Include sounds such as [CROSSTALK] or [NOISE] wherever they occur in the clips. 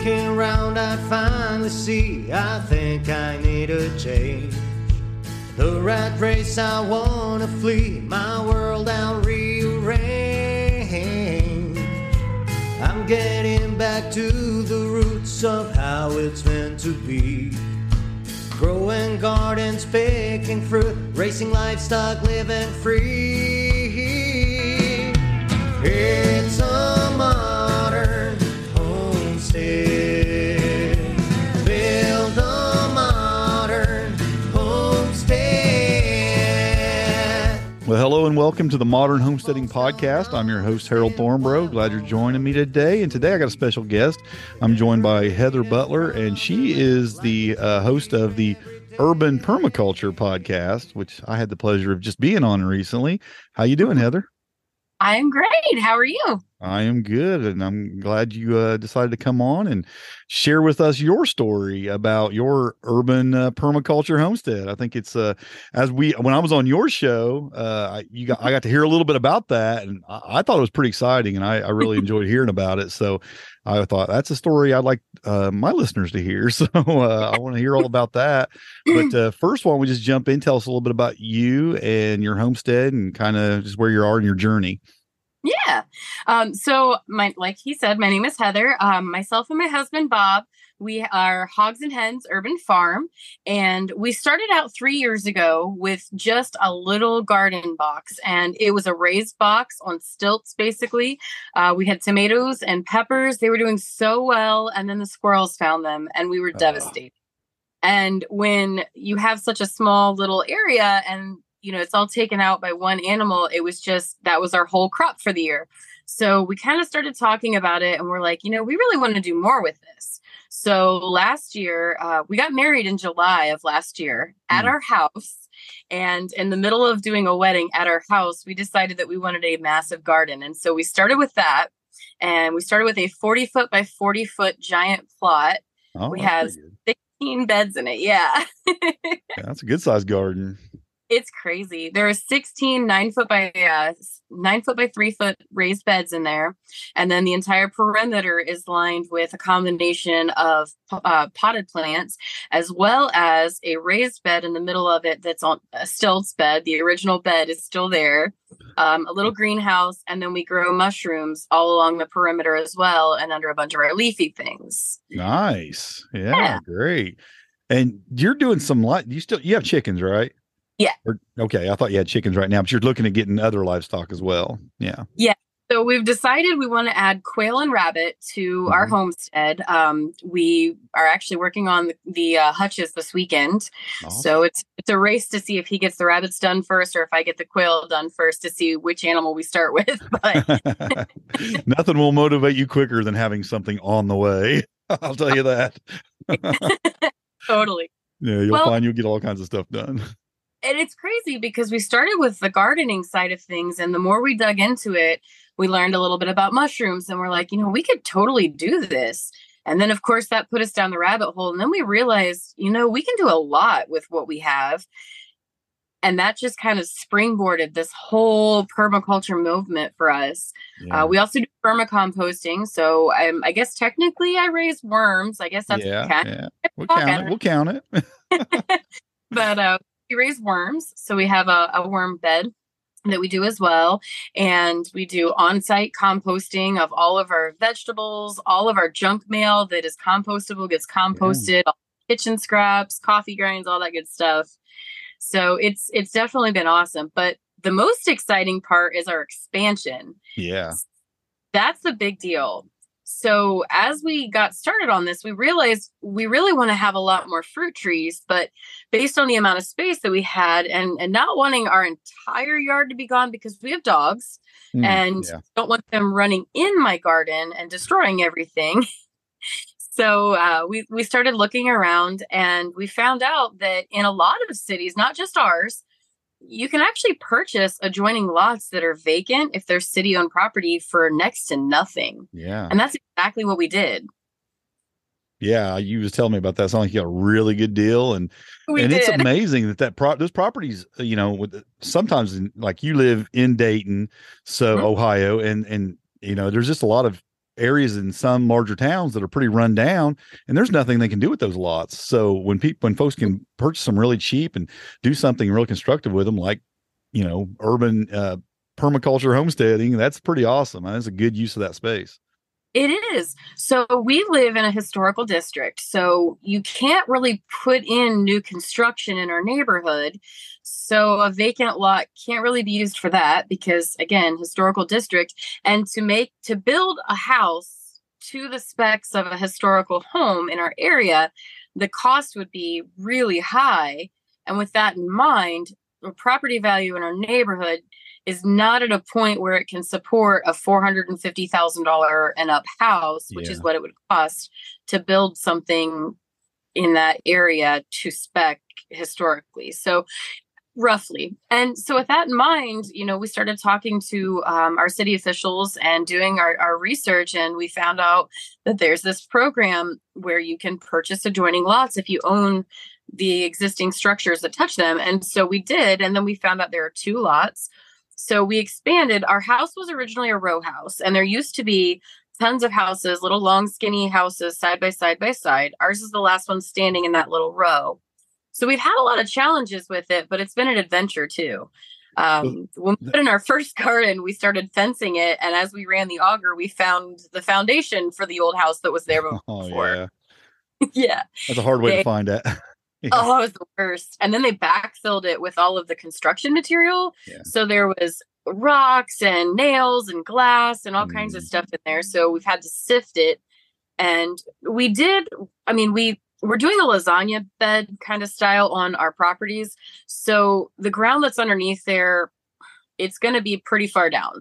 Looking around, I finally see I think I need a change. The rat race, I wanna flee, my world I'll rearrange. I'm getting back to the roots of how it's meant to be. Growing gardens, picking fruit, racing livestock, living free. It's a modern Well, hello and welcome to the Modern Homesteading Podcast. I'm your host, Harold Thornborough. Glad you're joining me today. And today I got a special guest. I'm joined by Heather Butler, and she is the uh, host of the Urban Permaculture Podcast, which I had the pleasure of just being on recently. How you doing, Heather? I'm great. How are you? I am good, and I'm glad you uh, decided to come on and share with us your story about your urban uh, permaculture homestead. I think it's uh, as we when I was on your show, uh, I, you got I got to hear a little bit about that, and I, I thought it was pretty exciting, and I, I really [LAUGHS] enjoyed hearing about it. So I thought that's a story I'd like uh, my listeners to hear. [LAUGHS] So uh, I want to hear all about that. But uh, first, why don't we just jump in? Tell us a little bit about you and your homestead, and kind of just where you are in your journey. Yeah. Um, so my like he said, my name is Heather. Um, myself and my husband Bob, we are Hogs and Hens Urban Farm, and we started out three years ago with just a little garden box, and it was a raised box on stilts, basically. Uh, we had tomatoes and peppers; they were doing so well, and then the squirrels found them, and we were Oh. devastated. And when you have such a small little area and you know it's all taken out by one animal, it was just that was our whole crop for the year. So we kind of started talking about it and we're like, you know, we really want to do more with this. So last year, uh, we got married in July of last year at Hmm. our house. And in the middle of doing a wedding at our house, we decided that we wanted a massive garden. And so we started with that. And we started with a 40 foot by 40 foot giant plot. Oh, We have- pretty good. 16 beds in it. Yeah. [LAUGHS] Yeah, that's a good sized garden. It's crazy. There are 16 nine foot by uh, nine foot by three foot raised beds in there, and then the entire perimeter is lined with a combination of uh, potted plants, as well as a raised bed in the middle of it that's on a stilts bed. The original bed is still there. Um, a little greenhouse, and then we grow mushrooms all along the perimeter as well, and under a bunch of our leafy things. Nice. Yeah, Yeah. great. And you're doing some like you still you have chickens, right? Yeah. Or, okay, I thought you had chickens right now, but you're looking at getting other livestock as well. Yeah. Yeah. So we've decided we want to add quail and rabbit to our Mhm. homestead. Um, we are actually working on the, the uh, hutches this weekend, Awesome. so it's it's a race to see if he gets the rabbits done first, or if I get the quail done first to see which animal we start with. [LAUGHS] But [LAUGHS] Nothing will motivate you quicker than having something on the way. [LAUGHS] I'll tell you that. totally, Yeah, you'll Well- find you'll get all kinds of stuff done. And it's crazy because we started with the gardening side of things, and the more we dug into it, we learned a little bit about mushrooms, and we're like, you know, we could totally do this. And then, of course, that put us down the rabbit hole. And then we realized, you know, we can do a lot with what we have. And that just kind of springboarded this whole permaculture movement for us. Yeah. Uh, we also do vermicomposting. So um, I guess technically I raise worms. I guess that's yeah, yeah. [LAUGHS] We'll count it. We'll count it. but uh, we raise worms. So we have a, a worm bed that we do as well. And we do on site composting of all of our vegetables, all of our junk mail that is compostable gets composted, all kitchen scraps, coffee grinds, all that good stuff. So it's it's definitely been awesome. But the most exciting part is our expansion. Yeah. That's the big deal. So as we got started on this, we realized we really want to have a lot more fruit trees, but based on the amount of space that we had and and not wanting our entire yard to be gone because we have dogs Mm, and yeah. don't want them running in my garden and destroying everything. [LAUGHS] so uh, we we started looking around, and we found out that in a lot of cities, not just ours, you can actually purchase adjoining lots that are vacant if they're city owned property for next to nothing. Yeah. And that's exactly what we did. Yeah, you was telling me about that. Sound like you got a really good deal, and We and did. it's [LAUGHS] amazing that that pro- those properties, uh, you know, with sometimes in, like you live in Dayton, so Mhm. Ohio, and and you know, there's just a lot of areas in some larger towns that are pretty run down, and there's nothing they can do with those lots. So when people, when folks can purchase them really cheap and do something really constructive with them, like you know, urban uh, permaculture homesteading, that's pretty awesome. That's a good use of that space. It is. So we live in a historical district. So you can't really put in new construction in our neighborhood. So a vacant lot can't really be used for that because again, historical district and to make to build a house to the specs of a historical home in our area, the cost would be really high. And with that in mind, the property value in our neighborhood is not at a point where it can support a four hundred and fifty thousand dollar and up house, which is what it would cost to build something in that area to spec historically. So roughly. And so with that in mind you know we started talking to um, our city officials and doing our, our research and we found out that there's this program where you can purchase adjoining lots if you own the existing structures that touch them. And so we did and then we found out there are two lots. So we expanded. Our house was originally a row house and there used to be tons of houses little long skinny houses side by side by side. Ours is the last one standing in that little row so we've had a lot of challenges with it, but it's been an adventure too. Um, when we put in our first [LAUGHS] garden, we started fencing it, and as we ran the auger, we found the foundation for the old house that was there Oh before. yeah, [LAUGHS] yeah. that's a hard way They- to find it. [LAUGHS] Yeah. Oh, it was the worst. And then they backfilled it with all of the construction material. Yeah. So there was rocks and nails and glass and all kinds of Mm. stuff in there. So we've had to sift it. And we did, I mean, we we're doing a lasagna bed kind of style on our properties. So the ground that's underneath there, it's going to be pretty far down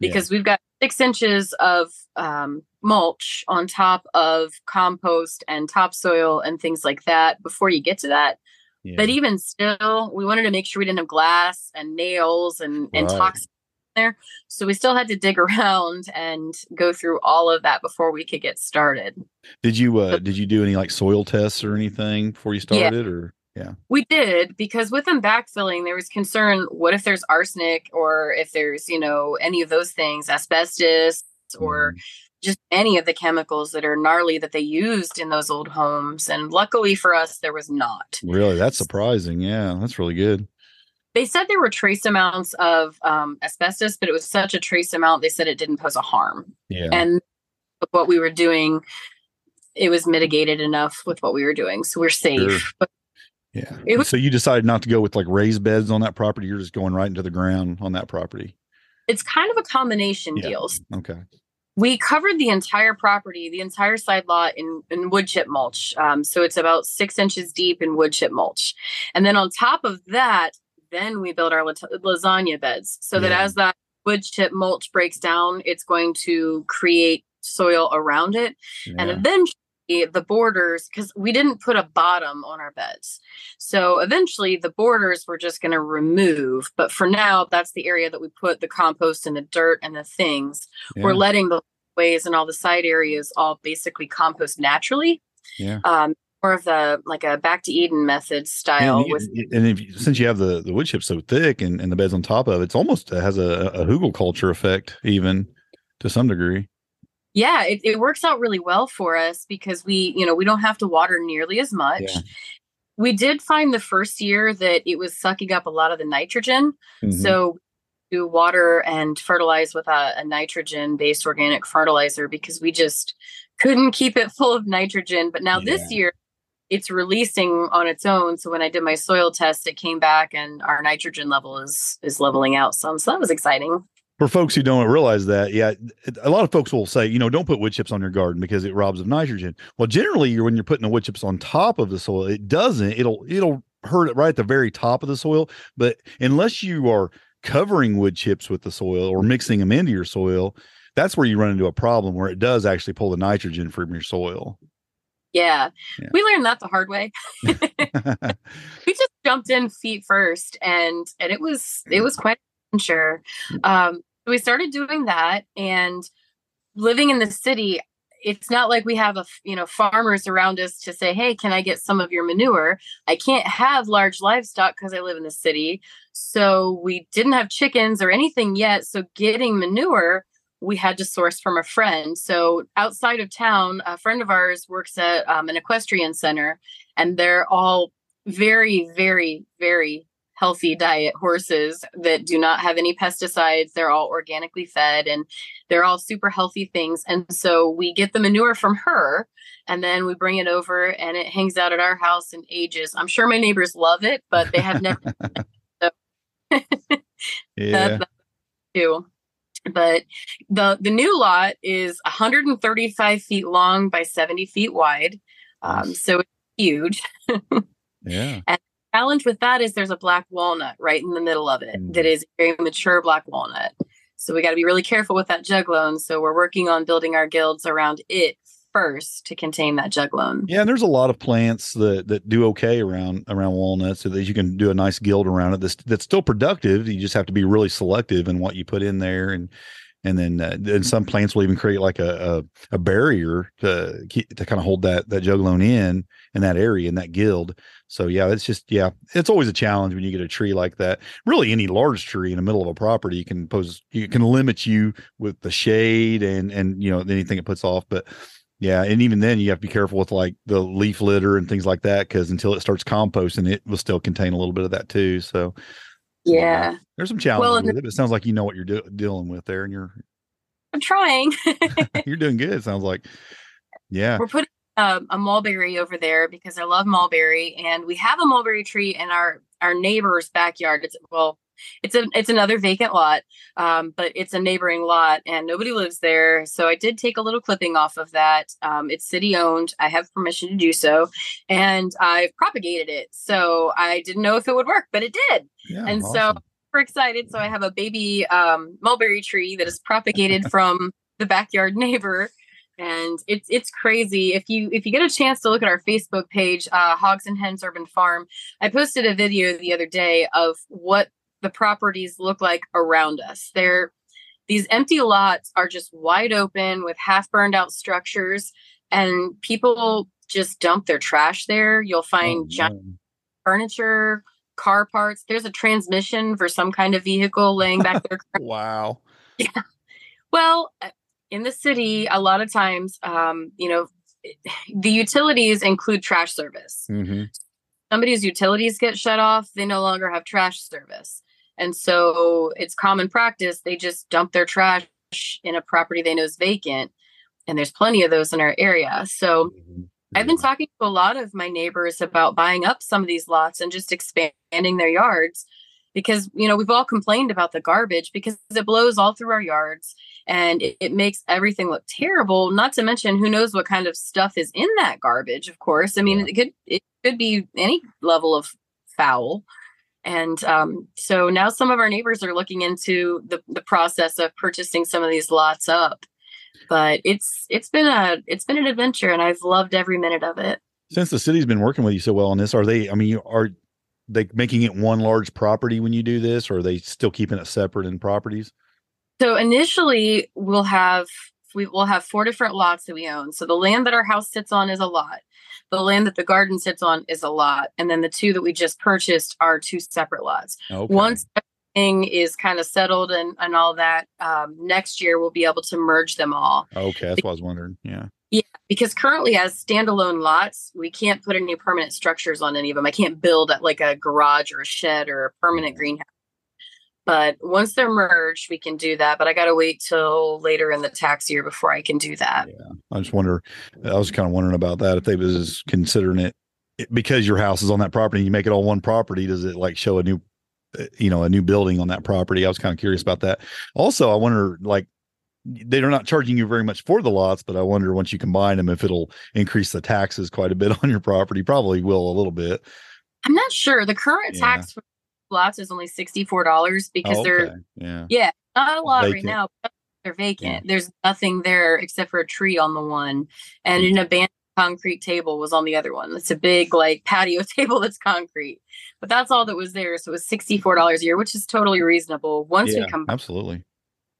Yeah. because we've got six inches of um, mulch on top of compost and topsoil and things like that before you get to that. Yeah. But even still, we wanted to make sure we didn't have glass and nails and, and Right. toxins there. So we still had to dig [LAUGHS] around and go through all of that before we could get started. Did you uh did you do any like soil tests or anything before you Yeah. started or yeah. We did because with them backfilling, there was concern what if there's arsenic or if there's, you know, any of those things, asbestos or Mhm. just any of the chemicals that are gnarly that they used in those old homes. And luckily for us, there was not. Really? That's surprising. Yeah, that's really good. They said there were trace amounts of um, asbestos, but it was such a trace amount, they said it didn't pose a harm. Yeah. And what we were doing, it was mitigated enough with what we were doing. So we're safe. Sure. But yeah. it was- so you decided not to go with like raised beds on that property. You're just going right into the ground on that property. it's kind of a combination Yeah. deal. Okay. we covered the entire property, the entire side lot in, in wood chip mulch. Um, so it's about six inches deep in wood chip mulch. And then on top of that, then we build our lasagna beds so that Yeah. as that wood chip mulch breaks down, it's going to create soil around it. And eventually, the borders, because we didn't put a bottom on our beds. So eventually, the borders we're just going to remove. But for now, that's the area that we put the compost and the dirt and the things we're letting the ways and all the side areas all basically compost naturally. Yeah. Um, more of the like a back to Eden method style And, with and if since you have the the wood chip so thick and, and the beds on top of it, it's almost uh, has a, a hugelkultur effect even to some degree. yeah, it, it works out really well for us because we, you know, we don't have to water nearly as much. Yeah. We did find the first year that it was sucking up a lot of the nitrogen. Mhm. So do water and fertilize with a, a nitrogen based organic fertilizer because we just couldn't keep it full of nitrogen. But now this year it's releasing on its own. So when I did my soil test, it came back and our nitrogen level is is leveling out some. So that was exciting. For folks who don't realize that, yeah, a lot of folks will say, you know, don't put wood chips on your garden because it robs of nitrogen. Well, generally, you're, when you're putting the wood chips on top of the soil, it doesn't. It'll it'll hurt it right at the very top of the soil. But unless you are covering wood chips with the soil or mixing them into your soil, that's where you run into a problem where it does actually pull the nitrogen from your soil. Yeah. Yeah. We learned that the hard way. [LAUGHS] [LAUGHS] we just jumped in feet first and and it was it was quite an adventure. Um we started doing that and living in the city it's not like we have a you know farmers around us to say hey can i get some of your manure i can't have large livestock because i live in the city so we didn't have chickens or anything yet so getting manure we had to source from a friend so outside of town a friend of ours works at um, an equestrian center and they're all very very very healthy diet horses that do not have any pesticides they're all organically fed and they're all super healthy things. And so we get the manure from her and then we bring it over and it hangs out at our house and ages. I'm sure my neighbors love it, but they have never [LAUGHS] [LAUGHS] [LAUGHS] yeah. that too. But the the new lot is 135 feet long by 70 feet wide. Um, so it's huge. [LAUGHS] Yeah. And the challenge with that is there's a black walnut right in the middle of it that Mm. is very mature black walnut. So we got to be really careful with that juglone. So we're working on building our guilds around it first to contain that juglone. Yeah, and there's a lot of plants that that do okay around around walnuts, so that you can do a nice guild around it. That's that's still productive. You just have to be really selective in what you put in there, and and then uh, and some plants will even create like a a, a barrier to to kind of hold that that juglone in in that area in that guild. So yeah, it's just yeah, it's always a challenge when you get a tree like that. Really, any large tree in the middle of a property can pose you can limit you with the shade and and you know anything it puts off, but. Yeah, and even then you have to be careful with like the leaf litter and things like that because until it starts composting, it will still contain a little bit of that too. So Yeah, there's some challenges Well, with it. But it sounds like you know what you're do- dealing with there, and you're I'm trying. [LAUGHS] you're doing good. It sounds like, yeah, We're putting um, a mulberry over there because I love mulberry, and we have a mulberry tree in our our neighbor's backyard. It's well, it's a it's another vacant lot, um, but it's a neighboring lot, and nobody lives there. So I did take a little clipping off of that. Um, it's city owned. I have permission to do so, and I've propagated it. So I didn't know if it would work, but it did. yeah, and so awesome. super excited. So I have a baby um, mulberry tree that is propagated [LAUGHS] from the backyard neighbor, and it's it's crazy. If you if you get a chance to look at our Facebook page, uh, Hogs and Hens Urban Farm, I posted a video the other day of what the properties look like around us. They're these empty lots are just wide open with half burned out structures, and people just dump their trash there. You'll find Oh, giant furniture, car parts. There's a transmission for some kind of vehicle laying back there. [LAUGHS] wow, Yeah. [LAUGHS] well, in the city, a lot of times, um, you know, the utilities include trash service. hmm Somebody's utilities get shut off, they no longer have trash service. And so it's common practice. They just dump their trash in a property they know is vacant. And there's plenty of those in our area. So mm-hmm. I've been mm-hmm. talking to a lot of my neighbors about buying up some of these lots and just expanding their yards because you know we've all complained about the garbage because it blows all through our yards and it, it makes everything look terrible not to mention who knows what kind of stuff is in that garbage of course i mean it could it could be any level of foul and um, so now some of our neighbors are looking into the, the process of purchasing some of these lots up but it's it's been a it's been an adventure and i've loved every minute of it Since the city's been working with you so well on this, are they? I mean, are they making it one large property when you do this, or are they still keeping it separate in properties? so initially we'll have we will have four different lots that we own. So the land that our house sits on is a lot. The land that the garden sits on is a lot. And then the two that we just purchased are two separate lots. Okay. once everything is kind of settled and, and all that um, next year we'll be able to merge them all. Okay, that's what I was wondering. Yeah. Yeah, because currently as standalone lots we can't put any permanent structures on any of them. I can't build like a garage or a shed or a permanent greenhouse but once they're merged we can do that but i gotta wait till later in the tax year before i can do that Yeah. I just wonder. I was kind of wondering about that if they was considering it it- because your house is on that property. and You make it all one property. Does it like show a new, uh, you know, a new building on that property? I was kind of curious about that. Also, I wonder like they're not charging you very much for the lots, but I wonder once you combine them if it'll increase the taxes quite a bit [LAUGHS] on your property. Probably will a little bit. i'm not sure the current Yeah. tax lots is only $64 because Oh, they're yeah. yeah not a lot right now but they're vacant there's nothing there except for a tree on the one and an abandoned concrete table was on the other one. It's a big like patio [LAUGHS] table that's concrete. But that's all that was there. So it was $64 a year, which is totally reasonable. Once yeah, we come absolutely.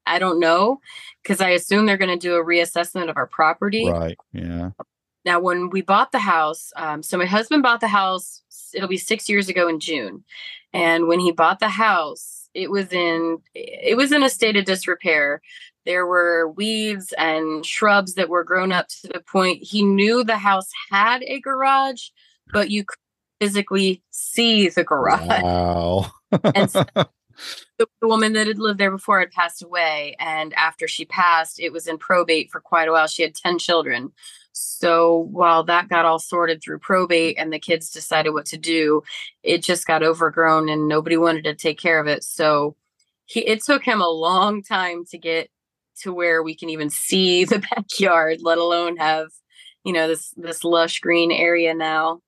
I don't know because I assume they're going to do a reassessment of our property. Right. Yeah. Now, when we bought the house, um, so my husband bought the house, it'll be six years ago in June. And when he bought the house, it was in it was in a state of disrepair. There were weeds and shrubs that were grown up to the point he knew the house had a garage, but you could physically see the garage. Wow. and so the, [LAUGHS] the woman that had lived there before had passed away. And after she passed, it was in probate for quite a while. She had 10 children. So while that got all sorted through probate and the kids decided what to do, it just got overgrown and nobody wanted to take care of it. So he it took him a long time to get to where we can even see [LAUGHS] the backyard, let alone have, you know, this this lush green area now.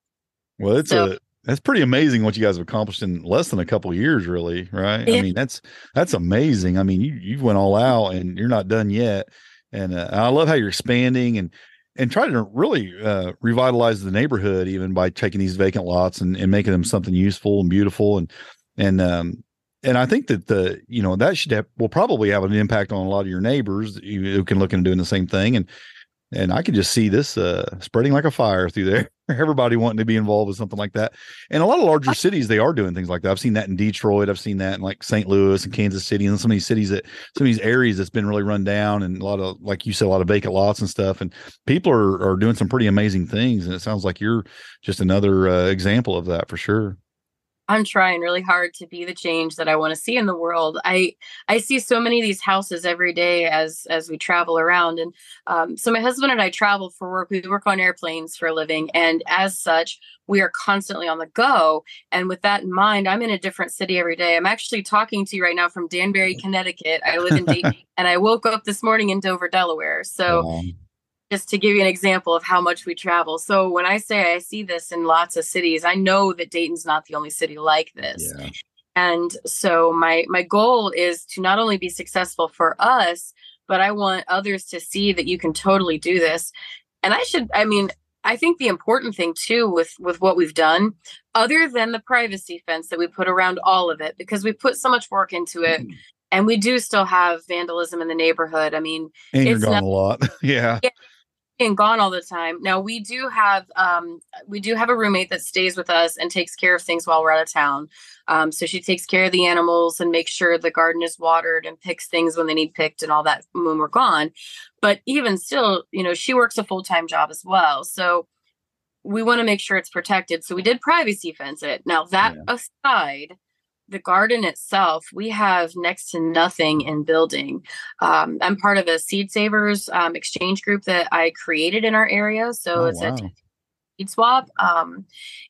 Well, it's so, a that's pretty amazing what you guys have accomplished in less than a couple of years, really, right? Yeah. I mean, that's that's amazing. I mean, you you went all out and you're not done yet. And uh, I love how you're expanding and and try to really uh, revitalize the neighborhood even by taking these vacant lots and, and making them something useful and beautiful and and um and I think that the you know that should have will probably have an impact on a lot of your neighbors who can look into doing the same thing. And and I can just see this uh, spreading like a fire through there. [LAUGHS] Everybody wanting to be involved with something like that, and a lot of larger cities they are doing things like that. I've seen that in Detroit. I've seen that in like St. Louis and Kansas City, and some of these cities that some of these areas that's been really run down, and a lot of like you said, a lot of vacant lots and stuff. And people are are doing some pretty amazing things, and it sounds like you're just another uh, example of that for sure. I'm trying really hard to be the change that I want to see in the world. I I see so many of these houses every day as as we travel around, and um, so my husband and I travel for work. We work on airplanes for a living, and as such, we are constantly on the go. And with that in mind, I'm in a different city every day. I'm actually talking to you right now from Danbury, Connecticut. I live in Dayton, [LAUGHS] and I woke up this morning in Dover, Delaware. So just to give you an example of how much we travel. So when I say I see this in lots of cities, I know that Dayton's not the only city like this. Yeah. And so my my goal is to not only be successful for us, but I want others to see that you can totally do this. And I should I mean, I think the important thing too with with what we've done other than the privacy fence that we put around all of it because we put so much work into it. Mm-hmm. And we do still have vandalism in the neighborhood. I mean, and you're gone not, a lot. [LAUGHS] yeah. yeah and gone all the time. Now we do have um, we do have a roommate that stays with us and takes care of things while we're out of town. Um, so she takes care of the animals and makes sure the garden is watered and picks things when they need picked and all that when we're gone. But even still, you know, she works a full time job as well. So we want to make sure it's protected. So we did privacy fence it. Now that yeah. aside, the garden itself, we have next to nothing in building. Um, I'm part of a seed savers um, exchange group that I created in our area. So oh, it's wow. a seed swap. Um,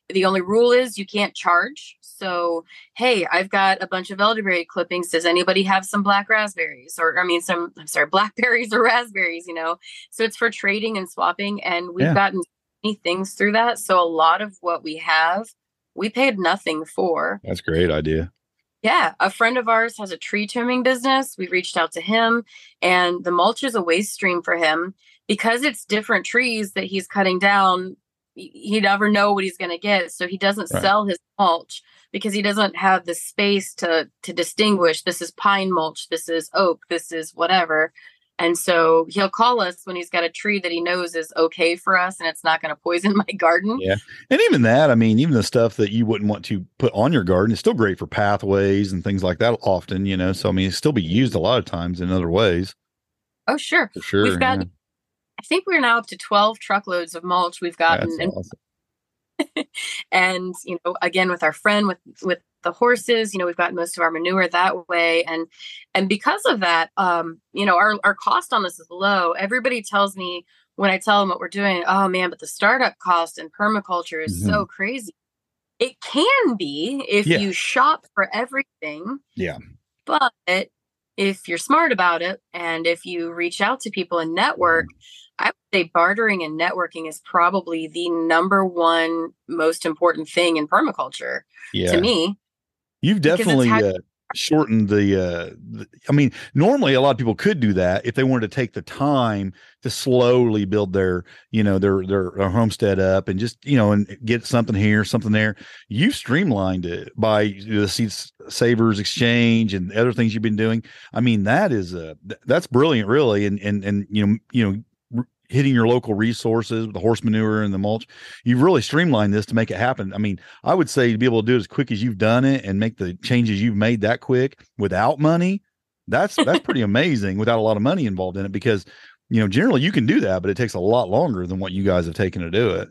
the only rule is you can't charge. So, hey, I've got a bunch of elderberry clippings. Does anybody have some black raspberries? Or, I mean, some, I'm sorry, [LAUGHS] blackberries or raspberries, you know? So it's for trading and swapping. And we've yeah. gotten many things through that. So a lot of what we have we paid nothing for. That's a great idea. Yeah, a friend of ours has a tree trimming business. We reached out to him, and the mulch is a waste stream for him because it's different trees that he's cutting down. He never know what he's going to get, so he doesn't right. sell his mulch because he doesn't have the space to to distinguish. This is pine mulch. This is oak. This is whatever. And so he'll call us when he's got a tree that he knows is okay for us and it's not going to poison [LAUGHS] my garden. Yeah. And even that, I mean, even the stuff that you wouldn't want to put on your garden is still great for pathways and things like that often, you know. So, I mean, it still be used a lot of times in other ways. Oh, sure. For sure. We've got, yeah. I think we're now up to 12 truckloads of mulch we've gotten. And, awesome. [LAUGHS] and, you know, again, with our friend, with, with the horses you know we've got most of our manure that way and and because of that um you know our, our cost on this is low everybody tells me when i tell them what we're doing oh man but the startup cost in permaculture is mm-hmm. so crazy it can be if yeah. you shop for everything yeah but if you're smart about it and if you reach out to people and network mm-hmm. I would say bartering and networking is probably the number one most important thing in permaculture yeah. to me. You've definitely uh, shortened the, uh, the, I mean, normally a lot of people could do that if they wanted to take the time to slowly build their, you know, their, their, their homestead up and just, you know, and get something here, something there. You've streamlined it by the seed savers exchange and other things you've been doing. I mean, that is, a that's brilliant, really. And, and, and, you know, you know, hitting your local resources with the horse manure and the mulch. You've really streamlined this to make it happen. I mean, I would say to be able to do it as quick as you've done it and make the changes you've made that quick without money, that's that's [LAUGHS] pretty amazing without a lot of money involved in it because you know generally you can do that, but it takes a lot longer than what you guys have taken to do it.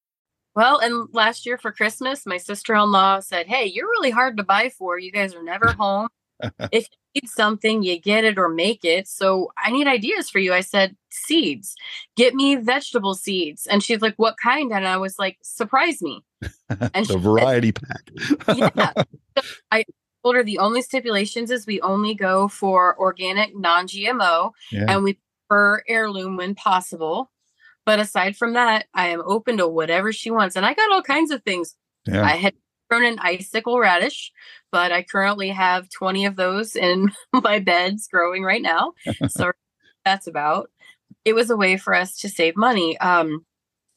Well, and last year for Christmas, my sister in law said, Hey, you're really hard to buy for. You guys are never home. [LAUGHS] if you need something, you get it or make it. So I need ideas for you. I said, Seeds, get me vegetable seeds. And she's like, What kind? And I was like, Surprise me. [LAUGHS] And the variety said, pack. yeah. [LAUGHS] So I told her the only stipulations is we only go for organic, non GMO, yeah. and we prefer heirloom when possible. But aside from that, I am open to whatever she wants. And I got all kinds of things. Yeah. I had grown an icicle radish, but I currently have 20 of those in [LAUGHS] my beds growing right now. [LAUGHS] so that's about. It was a way for us to save money. Um,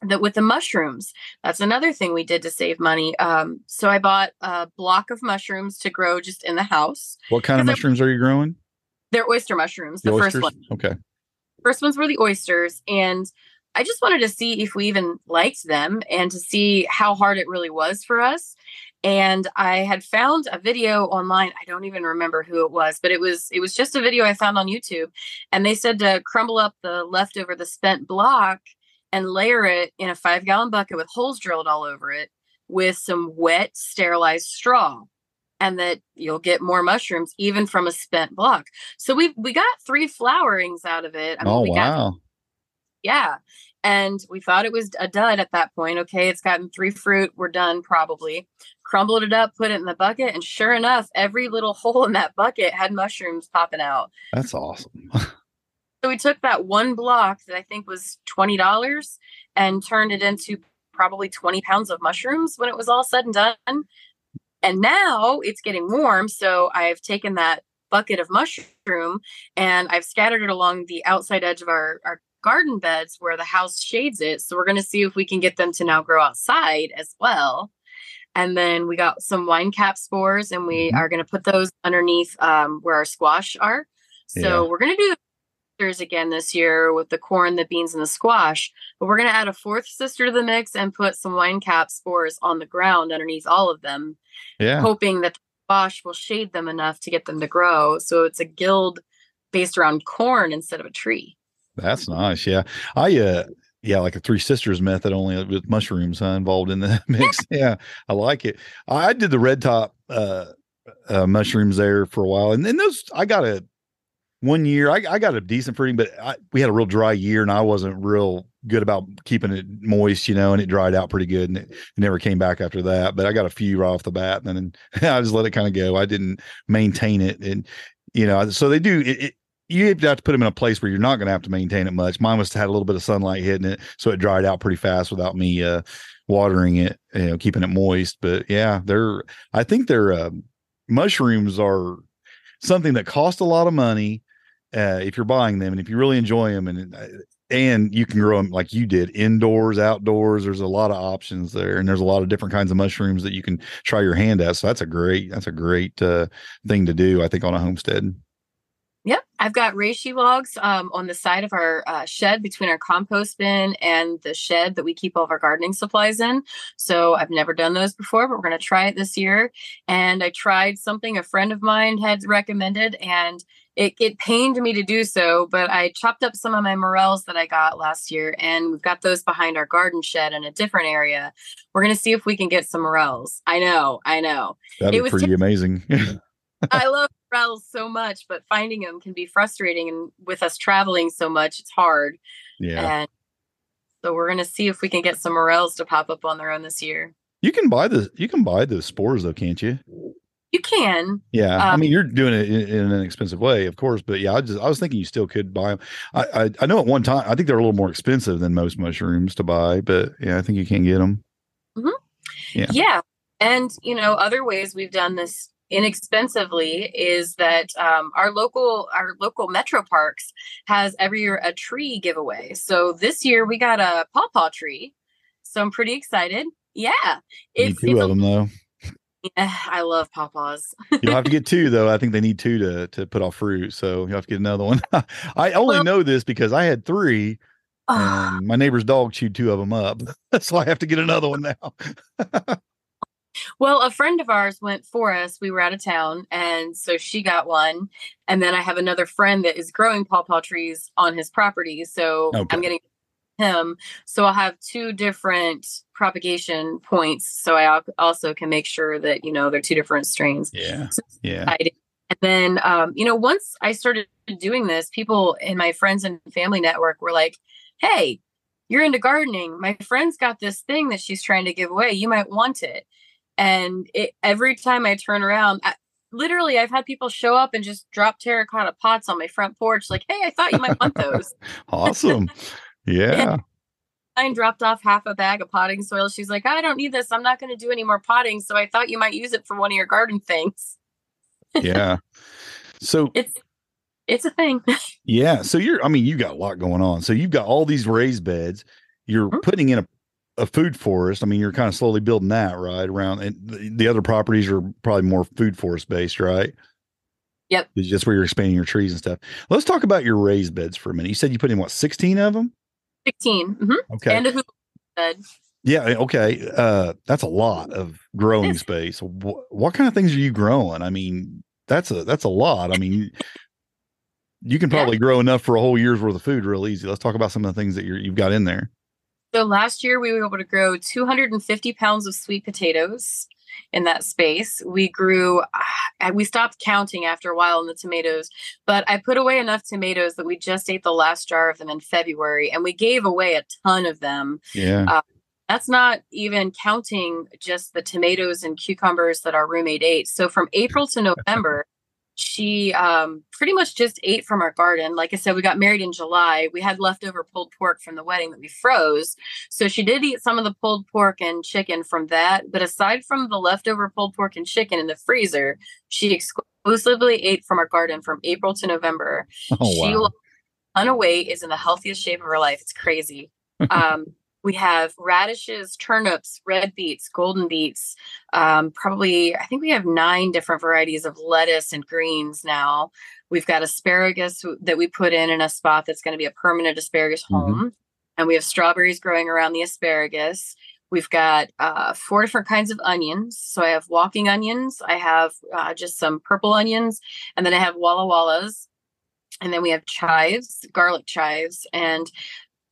that with the mushrooms, that's another thing we did to save money. Um, so I bought a block of mushrooms to grow just in the house. What kind of mushrooms I, are you growing? They're oyster mushrooms. The, the first one. Okay. First ones were the oysters, and I just wanted to see if we even liked them and to see how hard it really was for us. And I had found a video online. I don't even remember who it was, but it was it was just a video I found on YouTube. And they said to crumble up the leftover, the spent block, and layer it in a five gallon bucket with holes drilled all over it with some wet sterilized straw and that you'll get more mushrooms even from a spent block. So we we got three flowerings out of it. I mean, oh wow! Got, yeah, and we thought it was a dud at that point. Okay, it's gotten three fruit. We're done probably. Crumbled it up, put it in the bucket, and sure enough, every little [LAUGHS] hole in that bucket had mushrooms popping out. That's awesome. [LAUGHS] so we took that one block that I think was twenty dollars and turned it into probably twenty pounds of mushrooms when it was all said and done. And now it's getting warm, so I've taken that bucket of mushroom and I've scattered it along the outside edge of our, our garden beds where the house shades it. So we're going to see if we can get them to now grow outside as well. And then we got some wine cap spores, and we mm-hmm. are going to put those underneath um, where our squash are. So yeah. we're going to do the sisters again this year with the corn, the beans, and the squash. But we're going to add a fourth sister to the mix and put some wine cap spores on the ground underneath all of them. Yeah. Hoping that the squash will shade them enough to get them to grow. So it's a guild based around corn instead of a tree. That's nice. Yeah. I, uh, yeah, like a three sisters method, only with mushrooms huh, involved in the [LAUGHS] mix. [LAUGHS] yeah, I like it. I did the red top uh, uh, mushrooms there for a while, and then those I got a one year. I, I got a decent fruiting, but I, we had a real dry year, and I wasn't real good about keeping it moist, you know, and it dried out pretty good, and it, it never came back after that. But I got a few right off the bat, and then [LAUGHS] I just let it kind of go. I didn't maintain it, and you know, so they do. It, it, you have to put them in a place where you're not going to have to maintain it much. Mine must have had a little bit of sunlight hitting it, so it dried out pretty fast without me uh, watering it, you know, keeping it moist. But yeah, they're I think they're uh, mushrooms are something that cost a lot of money uh, if you're buying them, and if you really enjoy them, and uh, and you can grow them like you did indoors, outdoors. There's a lot of options there, and there's a lot of different kinds of mushrooms that you can try your hand at. So that's a great that's a great uh, thing to do, I think, on a homestead. Yep, I've got reishi logs um, on the side of our uh, shed between our compost bin and the shed that we keep all of our gardening supplies in. So I've never done those before, but we're going to try it this year. And I tried something a friend of mine had recommended, and it, it pained me to do so. But I chopped up some of my morels that I got last year, and we've got those behind our garden shed in a different area. We're going to see if we can get some morels. I know, I know. That'd be pretty t- amazing. [LAUGHS] I love morels so much, but finding them can be frustrating. And with us traveling so much, it's hard. Yeah. And so we're gonna see if we can get some morels to pop up on their own this year. You can buy the you can buy those spores though, can't you? You can. Yeah, I Um, mean you're doing it in, in an expensive way, of course, but yeah, I just I was thinking you still could buy them. I, I I know at one time I think they're a little more expensive than most mushrooms to buy, but yeah, I think you can get them. Mm-hmm. Yeah. Yeah. And, you know, other ways we've done this inexpensively is that um, our local our local metro parks has every year a tree giveaway. So this year we got a pawpaw tree. So I'm pretty excited. Yeah. It's, two it's of them though. [SIGHS] yeah, i love pawpaws. You'll have to get two though. I think they need two to to put off fruit, so you have to get another one. [LAUGHS] I only Well- know this because I had three, [SIGHS] and my neighbor's dog chewed two of them up, [LAUGHS] so I have to get another one now. [LAUGHS] Well, a friend of ours went for us. We were out of town, and so she got one. And then I have another friend that is growing pawpaw trees on his property, so Okay. I'm getting him. So I'll have two different propagation points, so I also can make sure that you know they're two different strains. Yeah, So yeah. And then, um, you know, once I started doing this, people in my friends and family network were like, "Hey, you're into gardening. My friend's got this thing that she's trying to give away. You might want it." And it, every time I turn around, I, literally, I've had people show up and just drop terracotta pots on my front porch, like, "Hey, I thought you might want those." [LAUGHS] awesome. Yeah, I dropped off half a bag of potting soil. She's like, "I don't need this. I'm not going to do any more potting, so I thought you might use it for one of your garden things." [LAUGHS] yeah. So It's it's a thing. [LAUGHS] Yeah. So you're, I mean, you got a lot going on. So you've got all these raised beds. You're Mhm. putting in a, a food forest. I mean, you're kind of slowly building that, right? Around and the, the other properties are probably more food forest based, right? Yep. It's just where you're expanding your trees and stuff. Let's talk about your raised beds for a minute. You said you put in what, 16 of them? 16 Mm-hmm. Okay. and a hoop bed. yeah. Okay. Uh, that's a lot of growing space. What, what kind of things are you growing? I mean, that's a, that's a lot. I mean, you can Yeah. probably grow enough for a whole year's worth of food real easy. Let's talk about some of the things that you're, you've got in there. So last year we were able to grow 250 pounds of sweet potatoes in that space. We grew, ah, we stopped counting after a while in the tomatoes, but I put away enough tomatoes that we just ate the last jar of them in February and we gave away a ton of them. Yeah. That's not even counting just the tomatoes and cucumbers that our roommate ate. So from April to [LAUGHS] November, she um, pretty much just ate from our garden. Like I said, we got married in July. We had leftover pulled pork from the wedding that we froze. So she did eat some of the pulled pork and chicken from that. But aside from the leftover pulled pork and chicken in the freezer, she exclusively ate from our garden from April to November Oh, she wow. lost a ton of weight is in the healthiest shape of her life it's crazy [LAUGHS] um we have radishes turnips red beets golden beets um probably i think we have nine different varieties of lettuce and greens now we've got asparagus that we put in in a spot that's going to be a permanent asparagus Mhm. home and we have strawberries growing around the asparagus We've got uh, four different kinds of onions. So I have walking onions, I have uh, just some purple onions, and then I have walla wallas. And then we have chives, garlic chives, and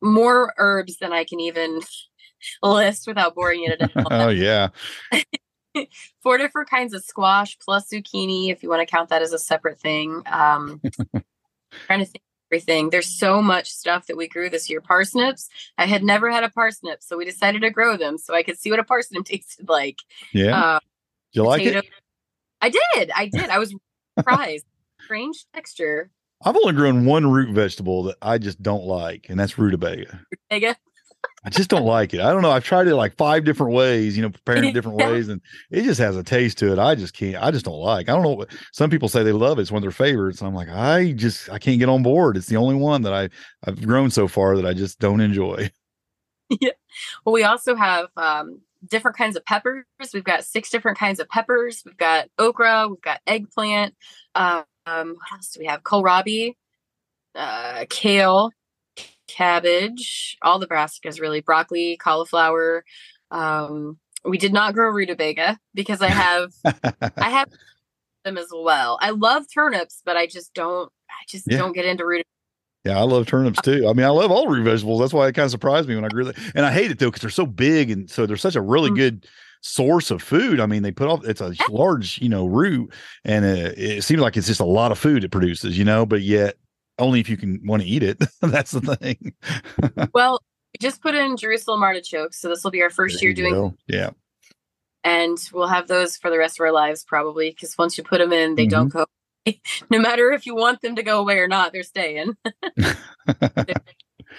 more herbs than I can even [LAUGHS] list without boring you to death. [LAUGHS] oh yeah. [LAUGHS] Four different kinds of squash plus zucchini, if you want to count that as a separate thing. Um, trying to think of everything. There's so much stuff that we grew this year. Parsnips. I had never had a parsnip, so we decided to grow them so I could see what a parsnip tasted like. Yeah. Uh, you like potato- it? I did. I did. I was surprised. Strange texture. I've only grown one root vegetable that I just don't like, and that's rutabaga. Mega. I just don't like it. I don't know. I've tried it like five different ways, you know, [LAUGHS] preparing it different ways, and it just has a taste to it. I just can't. I just don't like. I don't know. Some people say they love it. It's one of their favorites. I'm like, I just I can't get on board. It's the only one that I I've grown so far that I just don't enjoy. [LAUGHS] Yeah. Well, we also have um, different kinds of peppers. We've got six different kinds of peppers. We've got okra. We've got eggplant. Um, what else do we have? Kohlrabi, uh, kale, cabbage, all the brassicas really, broccoli, cauliflower. Um, we did not grow rutabaga because I have I have [LAUGHS] them as well. I love turnips, but I just don't. I just Yeah. don't get into rutabaga. Yeah, I love turnips too. I mean, I love all root vegetables. That's why it kind of surprised me when I grew that. And I hate it though because they're so big and so they're such a really Mm. good source of food. I mean, they put off it's a large, you know, root, and uh, it seems like it's just a lot of food it produces, you know, but yet only if you can want to eat it. [LAUGHS] That's the thing. [LAUGHS] well, we just put in Jerusalem artichokes, so this will be our first There year doing, go. Yeah. and we'll have those for the rest of our lives probably because once you put them in, they don't Mm-hmm. go. away. [LAUGHS] No matter if you want them to go away or not, they're staying.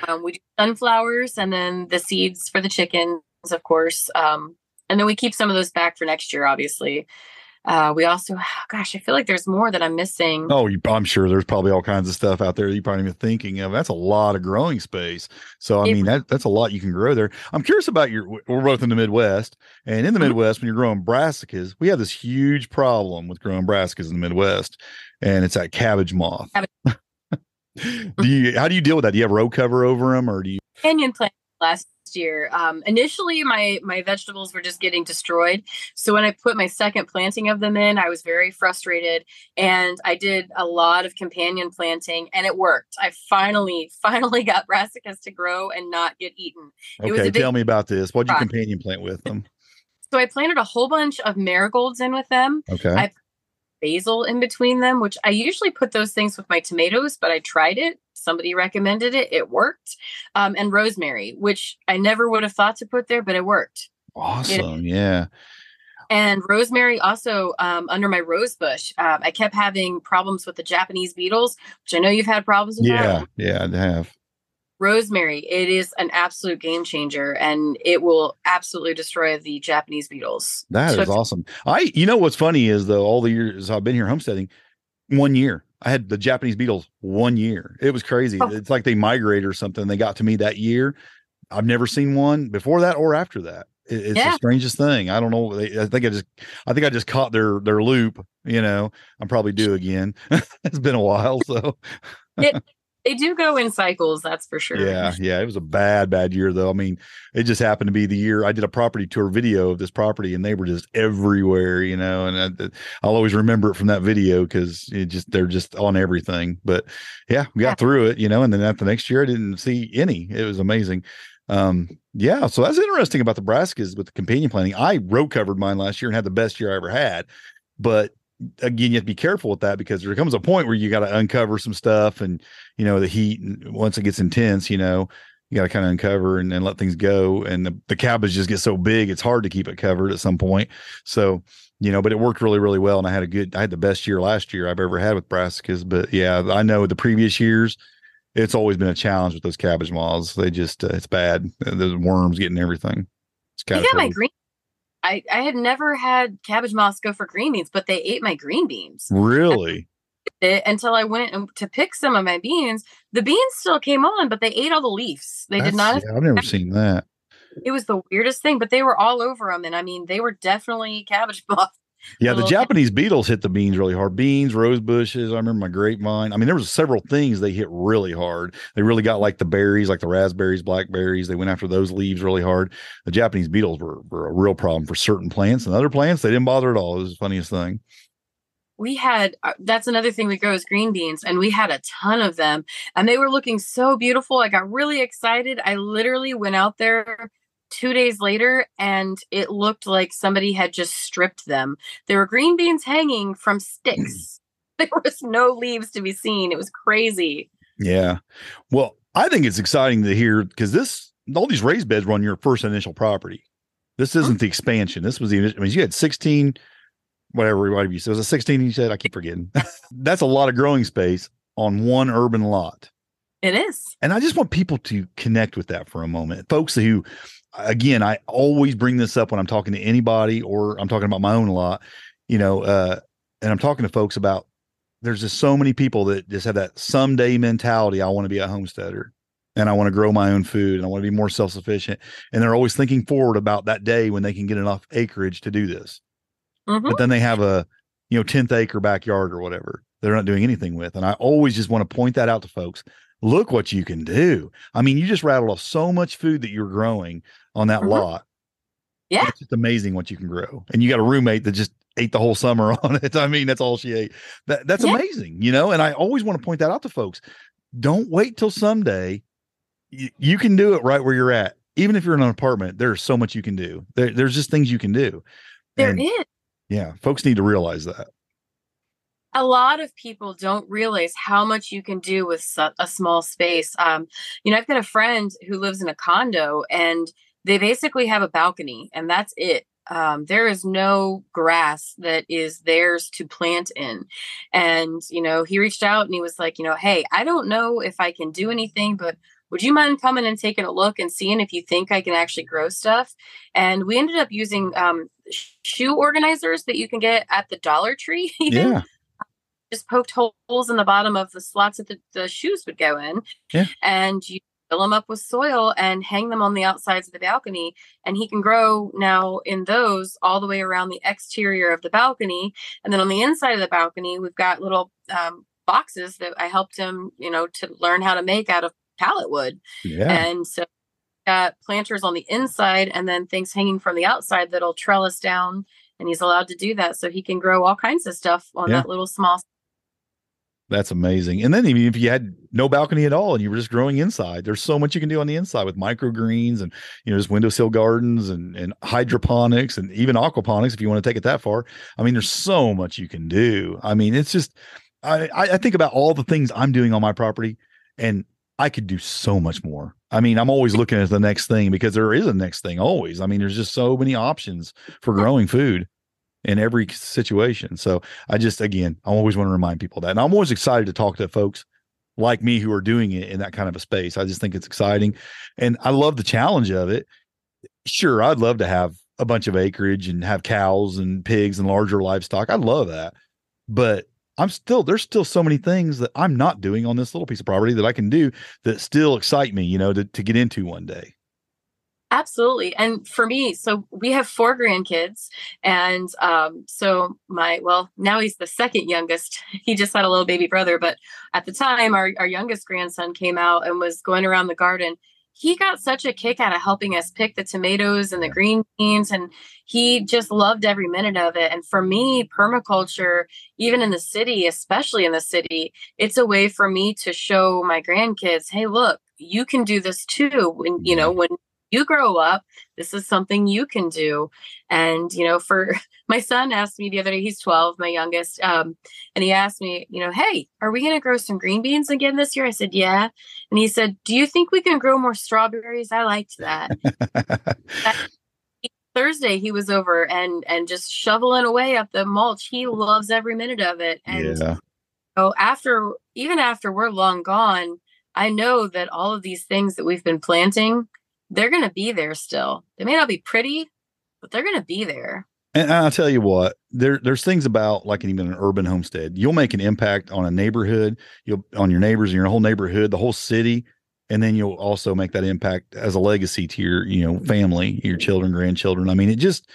Um, we do sunflowers and then the seeds for the chickens, of course. Um, and then we keep some of those back for next year, obviously. Uh, we also, [SIGHS] gosh, I feel like there's more that I'm missing. Oh, you, I'm sure there's probably all kinds of stuff out there that you probably even thinking of. That's a lot of growing space. So I It- mean that that's a lot you can grow there. I'm curious about your. We're both in the Midwest, and in the Mhm. Midwest, when you're growing brassicas, we have this huge problem with growing brassicas in the Midwest, and it's that cabbage moth. Cabbage- [LAUGHS] do you? How do you deal with that? Do you have row cover over them, or do you? Canyon plant last year. Um, initially, my my vegetables were just getting destroyed. So when I put my second planting of them in, I was very frustrated, and I did a lot of companion planting, and it worked. I finally [LAUGHS] finally got brassicas to grow and not get eaten. It was Okay, tell me about this. What'd you companion plant with them? So I planted a whole bunch of marigolds in with them. Okay. I- basil in between them, which I usually put those things with my tomatoes, but I tried it. Somebody recommended it. It worked. Um, and rosemary, which I never would have thought to put there, but it worked. awesome. Yeah. And rosemary also um, under my rose bush. Um, I kept having problems with the Japanese beetles, which I know you've had problems with. that. Yeah. Yeah. I have. Rosemary, it is an absolute game changer and it will absolutely destroy the Japanese beetles. That is Took- awesome. I, you know, what's funny is though, all the years I've been here homesteading, one year I had the Japanese beetles one year. It was crazy. Oh. It's like they migrate or something. They got to me that year. I've never seen one before that or after that. It- it's the strangest thing. I don't know. I think I just, I think I just caught their their loop. You know, I'm probably due again. [LAUGHS] it's been a while, so They do go in cycles, that's for sure. yeah, yeah. It was a bad, bad year though. I mean, it just happened to be the year I did a property tour video of this property, and they were just everywhere, you know. And I, I'll always remember it from that video because it just they're just on everything. But yeah, we got Yeah. through it, you know. And then at the next year, I didn't see any. It was amazing. Um, yeah, so that's interesting about the brassicas with the companion planting. I row covered mine last year and had the best year I ever had, but again, you have to be careful with that because there comes a point where you got to uncover some stuff and you know the heat and once it gets intense you know you got to kind of uncover and, and let things go. And the, the cabbage just gets so big it's hard to keep it covered at some point. So you know but it worked really really well and i had a good i had the best year last year i've ever had with brassicas but yeah i know the previous years it's always been a challenge with those cabbage moths. They just uh, it's bad. There's worms getting everything. It's kind got my of green. I, I had never had cabbage moths go for green beans, but they ate my green beans. really [LAUGHS] until I went to pick some of my beans, the beans still came on, but they ate all the leaves. They did not. yeah, i've never seen that It was the weirdest thing, but they were all over them, and I mean, they were definitely cabbage [LAUGHS] moths. Yeah, the Japanese beetles hit the beans really hard. Beans, rose bushes. I remember my grapevine. I mean, there was several things they hit really hard. They really got like the berries, like the raspberries, blackberries. They went after those leaves really hard. The Japanese beetles were, were a real problem for certain plants, and other plants they didn't bother at all. It was the funniest thing. We had uh, that's another thing we grow is green beans, and we had a ton of them, and they were looking so beautiful. I got really excited. I literally went out there two days later and it looked like somebody had just stripped them. There were green beans hanging from sticks. Mm. [LAUGHS] there was no leaves to be seen. It was crazy. Yeah. Well, I think it's exciting to hear because this all these raised beds were on your first initial property. This mm-hmm. isn't the expansion. This was the initial. I mean, you had 16, whatever, whatever you said. Was a 16 you said? I keep forgetting. [LAUGHS] That's a lot of growing space on one urban lot. It is. And I just want people to connect with that for a moment. Folks who, again, I always bring this up when I'm talking to anybody or I'm talking about my own a lot, you know, uh, and I'm talking to folks about there's just so many people that just have that someday mentality. I want to be a homesteader and I want to grow my own food and I want to be more self sufficient. And they're always thinking forward about that day when they can get enough acreage to do this. Mhm. But then they have a, you know, 10th acre backyard or whatever they're not doing anything with. And I always just want to point that out to folks. Look what you can do. I mean, you just rattled off so much food that you're growing on that Mhm. lot. Yeah. It's just amazing what you can grow. And you got a roommate that just ate the whole summer [LAUGHS] on it. I mean, that's all she ate. That that's Yeah. amazing, you know. And I always want to point that out to folks. Don't wait till someday. You, you can do it right where you're at. even if you're in an apartment, there's so much you can do. There, there's just things you can do. There And, is. Yeah, folks need to realize that. a lot of people don't realize how much you can do with su- a small space. Um, you know, I've got a friend who lives in a condo and they basically have a balcony and that's it. Um, there is no grass that is theirs to plant in. And, you know, he reached out and he was like, you know, hey, I don't know if I can do anything, but would you mind coming and taking a look and seeing if you think I can actually grow stuff? And we ended up using um, shoe organizers that you can get at the Dollar Tree. [LAUGHS] Even Yeah. just poked holes in the bottom of the slots that the, the shoes would go in. Yeah. And you fill them up with soil and hang them on the outsides of the balcony. And he can grow now in those all the way around the exterior of the balcony. And then on the inside of the balcony, we've got little um, boxes that I helped him, you know, to learn how to make out of pallet wood. Yeah. And so got planters on the inside and then things hanging from the outside that'll trellis down. And he's allowed to do that. So he can grow all kinds of stuff on Yeah. that little small That's amazing. And then even if you had no balcony at all and you were just growing inside, there's so much you can do on the inside with microgreens and you know just windowsill gardens and and hydroponics and even aquaponics if you want to take it that far. I mean, there's so much you can do. I mean, it's just I I I think about all the things I'm doing on my property and I could do so much more. I mean, I'm always looking at the next thing because there is a next thing always. I mean, there's just so many options for growing food in every situation. So I just again, I always want to remind people that. And I'm always excited to talk to folks like me who are doing it in that kind of a space. I just think it's exciting. And I love the challenge of it. Sure, I'd love to have a bunch of acreage and have cows and pigs and larger livestock. I love that. But I'm still there's still so many things that I'm not doing on this little piece of property that I can do that still excite me, you know, to, to get into one day. Absolutely. And for me, so we have four grandkids. And um, so my, well, now he's the second youngest. [LAUGHS] He just had a little baby brother. But at the time, our, our youngest grandson came out and was going around the garden. He got such a kick out of helping us pick the tomatoes and the green beans. And he just loved every minute of it. And for me, permaculture, even in the city, especially in the city, it's a way for me to show my grandkids, hey, look, you can do this too. When, you know, when you grow up this is something you can do. And you know for [LAUGHS] my son asked me the other day he's 12 my youngest um, and he asked me you know hey are we going to grow some green beans again this year? I said yeah. And he said do you think we can grow more strawberries? I liked [LAUGHS] that thursday he was over and and just shoveling away up the mulch. He loves every minute of it. And yeah. so after even after we're long gone i know that all of these things that we've been planting they're going to be there still they may not be pretty but they're going to be there And I'll tell you what, there there's things about like even an urban homestead. You'll make an impact on a neighborhood, you'll on your neighbors and your whole neighborhood, the whole city, and then you'll also make that impact as a legacy to your, you know, family, your children, grandchildren. I mean, it just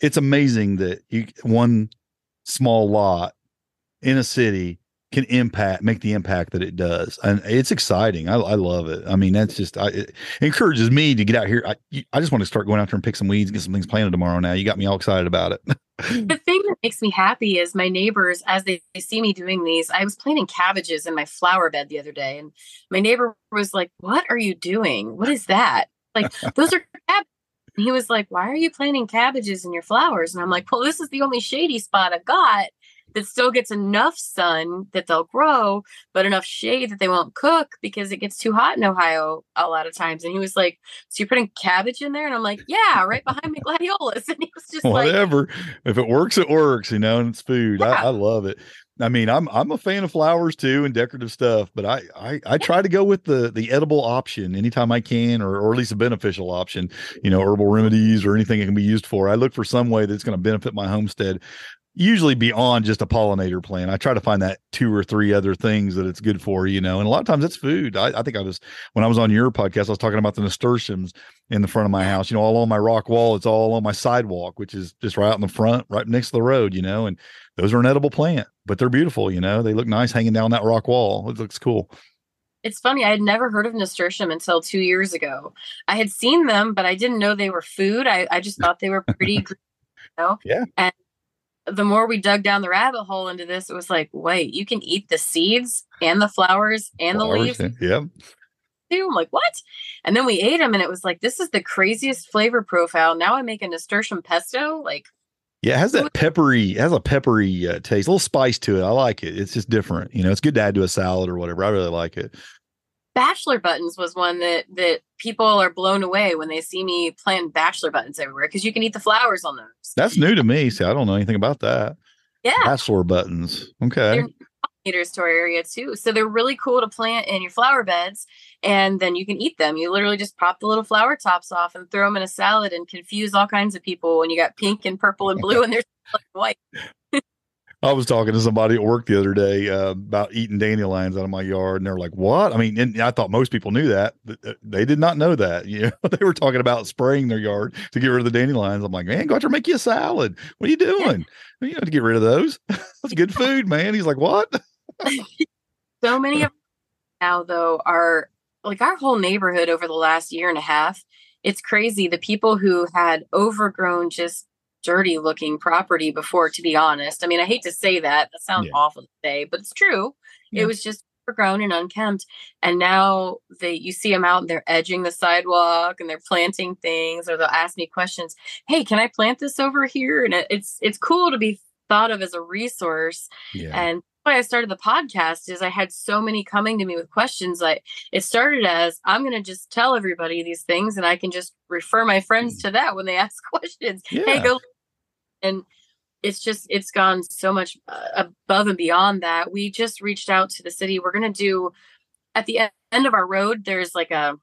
it's amazing that you one small lot in a city can impact make the impact that it does. And it's exciting. I, I love it. I mean that's just I, it encourages me to get out here. I, I just want to start going out there and pick some weeds and get some things planted tomorrow now. You got me all excited about it. [LAUGHS] The thing that makes me happy is my neighbors as they, they see me doing these i was planting cabbages in my flower bed the other day and my neighbor was like what are you doing? What is that? Like [LAUGHS] those are cabbages and he was like why are you planting cabbages in your flowers? And i'm like well this is the only shady spot i've got that still gets enough sun that they'll grow, but enough shade that they won't cook because it gets too hot in Ohio a lot of times. And he was like, So you're putting cabbage in there? And I'm like, Yeah, right behind me [LAUGHS] gladiolas. And he was just like, whatever if it works it works you know and it's food Yeah. I, I love it i mean i'm i'm a fan of flowers too and decorative stuff but i i, I try to go with the the edible option anytime i can or, or at least a beneficial option you know herbal remedies or anything it can be used for i look for some way that's going to benefit my homestead usually beyond just a pollinator plant. I try to find that two or three other things that it's good for, you know, and a lot of times it's food. I, I think I was, when I was on your podcast, I was talking about the nasturtiums in the front of my house, you know, all on my rock wall. It's all on my sidewalk, which is just right out in the front, right next to the road, you know, and those are an edible plant, but they're beautiful, you know, they look nice hanging down that rock wall. It looks cool. It's funny. I had never heard of nasturtium until two years ago. I had seen them, but I didn't know they were food. I, I just [LAUGHS] thought they were pretty, green, you know? Yeah. And the more we dug down the rabbit hole into this, it was like, wait, you can eat the seeds and the flowers and the Flowers, leaves. Yeah. I'm like, what? And then we ate them, and it was like, this is the craziest flavor profile. Now I make a nasturtium pesto. Like, yeah, it has that peppery, has a peppery uh, taste, a little spice to it. I like it. It's just different. You know, it's good to add to a salad or whatever. I really like it. Bachelor buttons was one that that people are blown away when they see me plant bachelor buttons everywhere because you can eat the flowers on those. That's new to me. See, I don't know anything about that. Yeah, bachelor buttons. Okay. Meters to our area too, so they're really cool to plant in your flower beds, and then you can eat them. You literally just pop the little flower tops off and throw them in a salad and confuse all kinds of people when you got pink and purple and blue [LAUGHS] and there's [LAUGHS] white. I was talking to somebody at work the other day uh, about eating dandelions out of my yard, and they're like, "What?" I mean, and I thought most people knew that, uh, they did not know that. [LAUGHS] You know, they were talking about spraying their yard to get rid of the dandelions. I'm like, "Man, go out there make you a salad. What are you doing? you have to get rid of those. [LAUGHS] That's good food, man." He's like, "What?" [LAUGHS] so many of now though are like our whole neighborhood over the last year and a half. It's crazy. The people who had overgrown just dirty looking property before, to be honest. I mean, I hate to say that. That sounds yeah. awful to say, but it's true. Yeah. It was just overgrown and unkempt. And now they you see them out and they're edging the sidewalk and they're planting things, or they'll ask me questions. Hey, can I plant this over here? And it, it's it's cool to be thought of as a resource. Yeah. And why I started the podcast is I had so many coming to me with questions. Like it started as I'm going to just tell everybody these things, and I can just refer my friends mm. to that when they [LAUGHS] ask questions. Yeah. Hey, go. And it's just it's gone so much uh, above and beyond that. We just reached out to the city. We're going to do at the end of our road. There's like a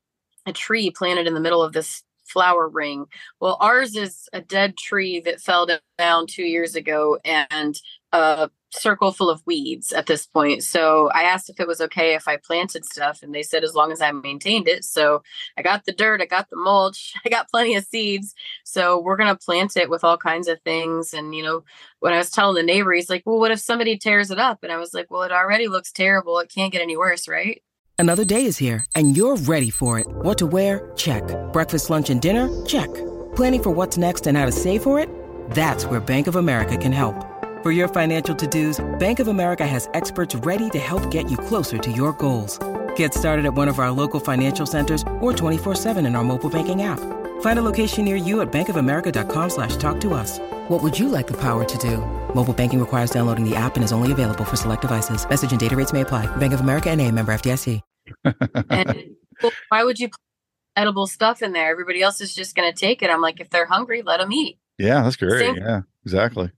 a tree planted in the middle of this flower ring. Well, ours is a dead tree that fell down two years ago and a circle full of weeds at this point. So I asked if it was okay if I planted stuff, and they said as long as I maintained it. So I got the dirt, I got the mulch, [LAUGHS] I got plenty of seeds. So we're gonna plant it with all kinds of things. And you know, when I was telling the neighbor, he's like, "Well, what if somebody tears it up?" And I was like, "Well, it already looks terrible. It can't get any worse, right?" Another day is here, and you're ready for it. What to wear? Check. Breakfast, lunch, and dinner? Check. Planning for what's next and how to save for it? That's where Bank of America can help. For your financial to-dos, Bank of America has experts ready to help get you closer to your goals. Get started at one of our local financial centers or 24-7 in our mobile banking app. Find a location near you at bankofamerica.com slash talk to us. What would you like the power to do? Mobile banking requires downloading the app and is only available for select devices. Message and data rates may apply. Bank of America and a member FDIC. and well, why would you put edible stuff in there? Everybody else is just going to take it. I'm like, if they're hungry, let them eat. Yeah, that's great. Same yeah, exactly.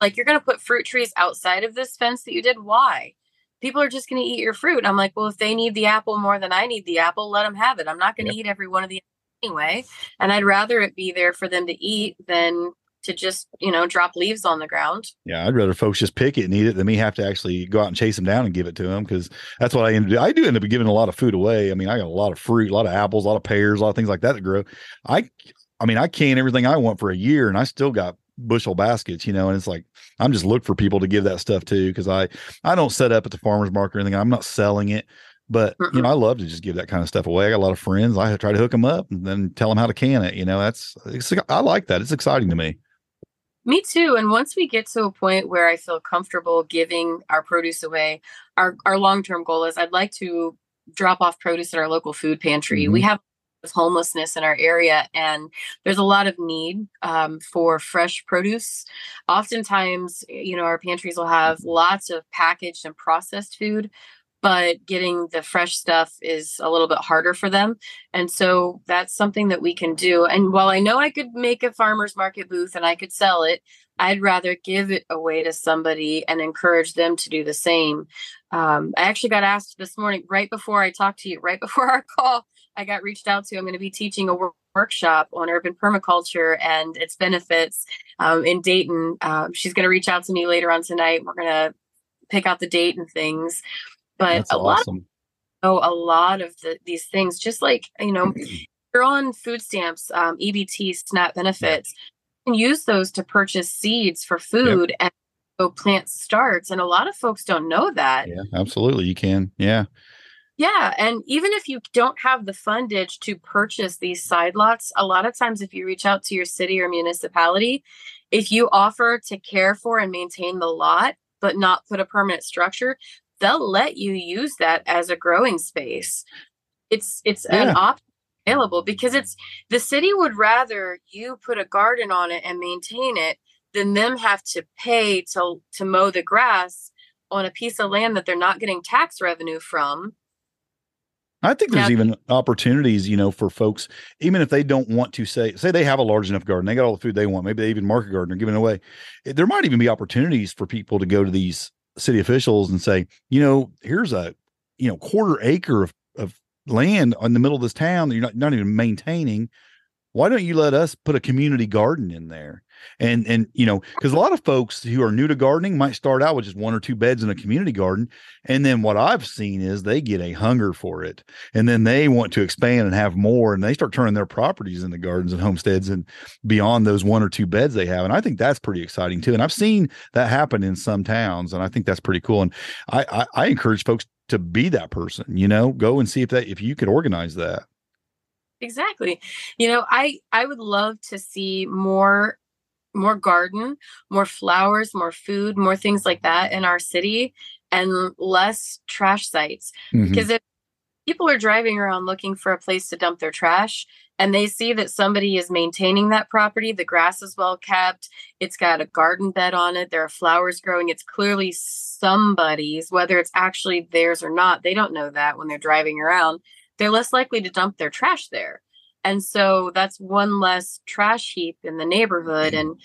Like you're going to put fruit trees outside of this fence that you did. Why? People are just going to eat your fruit. I'm like, well, if they need the apple more than I need the apple, let them have it. I'm not going to yep. eat every one of the anyway. And I'd rather it be there for them to eat than to just you know drop leaves on the ground. Yeah, I'd rather folks just pick it and eat it than me have to actually go out and chase them down and give it to them because that's what I end up doing. I do end up giving a lot of food away. I mean, I got a lot of fruit, a lot of apples, a lot of pears, a lot of things like that that grow. I, I mean, I can everything I want for a year, and I still got bushel baskets, you know, and it's like I'm just look for people to give that stuff to because I I don't set up at the farmers market or anything. I'm not selling it, but you know I love to just give that kind of stuff away. I got a lot of friends. I try to hook them up and then tell them how to can it. You know, that's I like that. It's exciting to me. Me too. And once we get to a point where I feel comfortable giving our produce away, our our long term goal is I'd like to drop off produce at our local food pantry. Mm-hmm. We have homelessness in our area and there's a lot of need um, for fresh produce oftentimes you know our pantries will have lots of packaged and processed food but getting the fresh stuff is a little bit harder for them and so that's something that we can do and while i know i could make a farmers market booth and i could sell it I'd rather give it away to somebody and encourage them to do the same. Um, I actually got asked this morning, right before I talked to you, right [LAUGHS] before our call, I got reached out to. I'm going to be teaching a work- workshop on urban permaculture and its benefits um, in Dayton. Um, she's going to reach out to me later on tonight. We're going to pick out the date and things. But That's a awesome. lot, of, oh, a lot of the, these things, just like you know, [CLEARS THROAT] you're on food stamps, um, EBT, SNAP benefits. You can use those to purchase seeds for food yep. and go plant starts. And a lot of folks don't know that. Yeah, absolutely. You can. Yeah. Yeah. And even if you don't have the fundage to purchase these side lots, a lot of times if you reach out to your city or municipality, if you offer to care for and maintain the lot, but not put a permanent structure, they'll let you use that as a growing space. it's it's an Yeah. option available because it's the city would rather you put a garden on it and maintain it than them have to pay to to mow the grass on a piece of land that they're not getting tax revenue from. I think there's Now- even opportunities, you know, for folks, even if they don't want to say, say they have a large enough garden, they got all the food they want, maybe they even market garden or giving away. Eh, There might even be opportunities for people to go to these city officials and say, you know, here's a, you know, quarter acre of, of land in the middle of this town that you're not, not even maintaining. Why don't you let us put a community garden in there? And and you know, because a lot of folks who are new to gardening might start out with just one or two beds in a community garden. And then what I've seen is they get a hunger for it and then they want to expand and have more and they start turning their properties into gardens and homesteads and beyond those one or two beds they have and i think that's pretty exciting too and i've seen that happen in some towns and i think that's pretty cool and i i, I encourage folks to be that person you know go and see if that if you could organize that Exactly. You know, I I would love to see more more garden, more flowers, more food, more things like that in our city and less trash sites. Mhm. Because if people are driving around looking for a place to dump their trash and they see that somebody is maintaining that property, the grass is well kept, it's got a garden bed on it, there are flowers growing, it's clearly somebody's, whether it's actually theirs or not, they don't know that when they're driving around. They're less likely to dump their trash there. And so that's one less trash heap in the neighborhood. And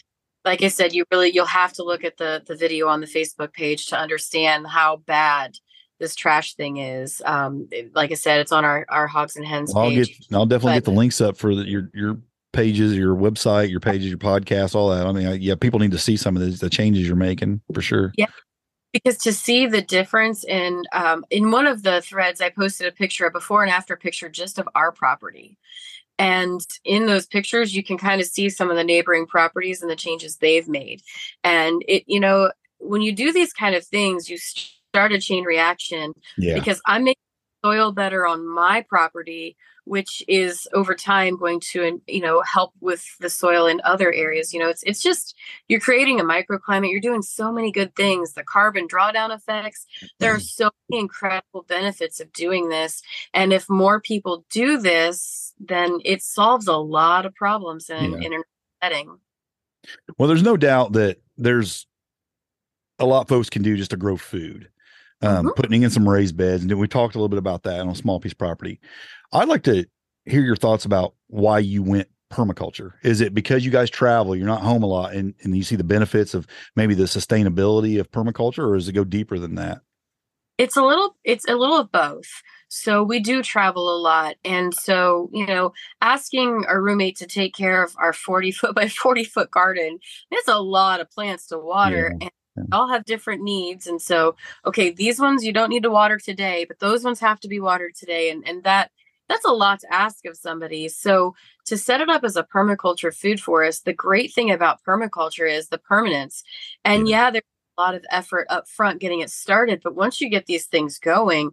like I said, you really you'll have to look at the the video on the Facebook page to understand how bad this trash thing is. Um, like I said, it's on our our Hogs and Hens i'll page. get i'll definitely but- get the links up for the, your your pages your website your pages your podcast all that i mean I, yeah people need to see some of these the changes you're making for sure because to see the difference in um, in one of the threads i posted a picture a before and after picture just of our property. And in those pictures you can kind of see some of the neighboring properties and the changes they've made. And it you know when you do these kind of things you start a chain reaction yeah. because i'm making soil better on my property which is over time going to you know help with the soil in other areas you know it's it's just you're creating a microclimate you're doing so many good things the carbon drawdown effects there are mm-hmm. so many incredible benefits of doing this and if more people do this then it solves a lot of problems in, Yeah. in a setting Well, there's no doubt that there's a lot folks can do just to grow food. Um, Mhm. Putting in some raised beds, and then we talked a little bit about that on a small piece of property. I'd like to hear your thoughts about why you went permaculture. Is it because you guys travel, you're not home a lot, and and you see the benefits of maybe the sustainability of permaculture, or does it go deeper than that? it's a little it's a little of both so we do travel a lot and so you know asking a roommate to take care of our 40 foot by 40 foot garden it's a lot of plants to water Yeah, and yeah. all have different needs and so okay these ones you don't need to water today but those ones have to be watered today and and that that's a lot to ask of somebody so to set it up as a permaculture food forest the great thing about permaculture is the permanence and yeah, there's a lot of effort up front getting it started but once you get these things going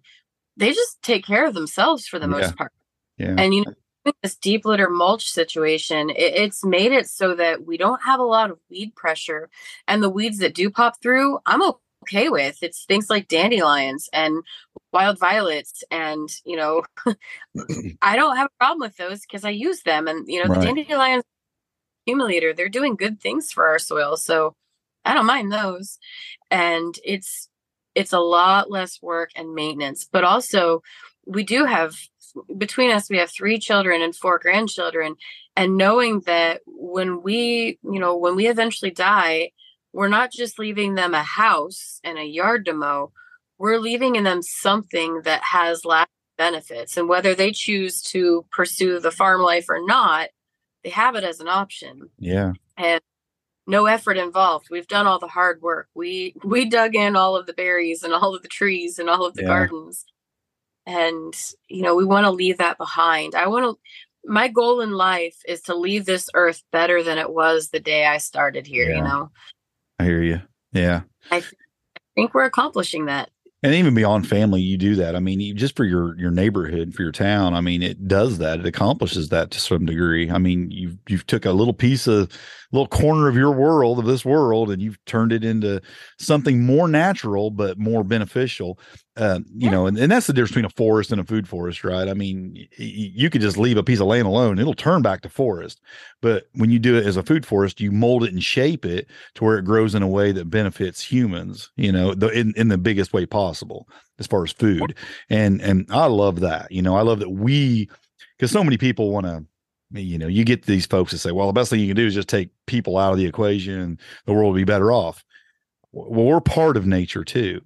they just take care of themselves for the Yeah. most part Yeah. and you know this deep litter mulch situation it, it's made it so that we don't have a lot of weed pressure and the weeds that do pop through i'm okay with it's things like dandelions and wild violets and you know [CLEARS THROAT] i don't have a problem with those because i use them and you know Right. the dandelions accumulator they're doing good things for our soil so i don't mind those and it's it's a lot less work and maintenance but also we do have between us we have three children and four grandchildren and knowing that when we you know when we eventually die we're not just leaving them a house and a yard to mow we're leaving in them something that has lasting benefits and whether they choose to pursue the farm life or not they have it as an option yeah. and no effort involved we've done all the hard work we we dug in all of the berries and all of the trees and all of the Yeah. gardens and you know we want to leave that behind. I want to my goal in life is to leave this earth better than it was the day i started here Yeah. you know? I hear you. Yeah. i th- I think we're accomplishing that. And even beyond family you do that. I mean you, just for your your neighborhood for your town i mean it does that. It accomplishes that to some degree. I mean you've you've took a little piece of little corner of your world of this world and you've turned it into something more natural but more beneficial uh, you yeah. know, and, and that's the difference between a forest and a food forest, right? I mean, y- you could just leave a piece of land alone; it'll turn back to forest. But when you do it as a food forest, you mold it and shape it to where it grows in a way that benefits humans. You know, the, in in the biggest way possible as far as food. And and I love that. You know, I love that we because so many people want to you know, you get these folks that say, well, the best thing you can do is just take people out of the equation and the world will be better off. Well, we're part of nature too.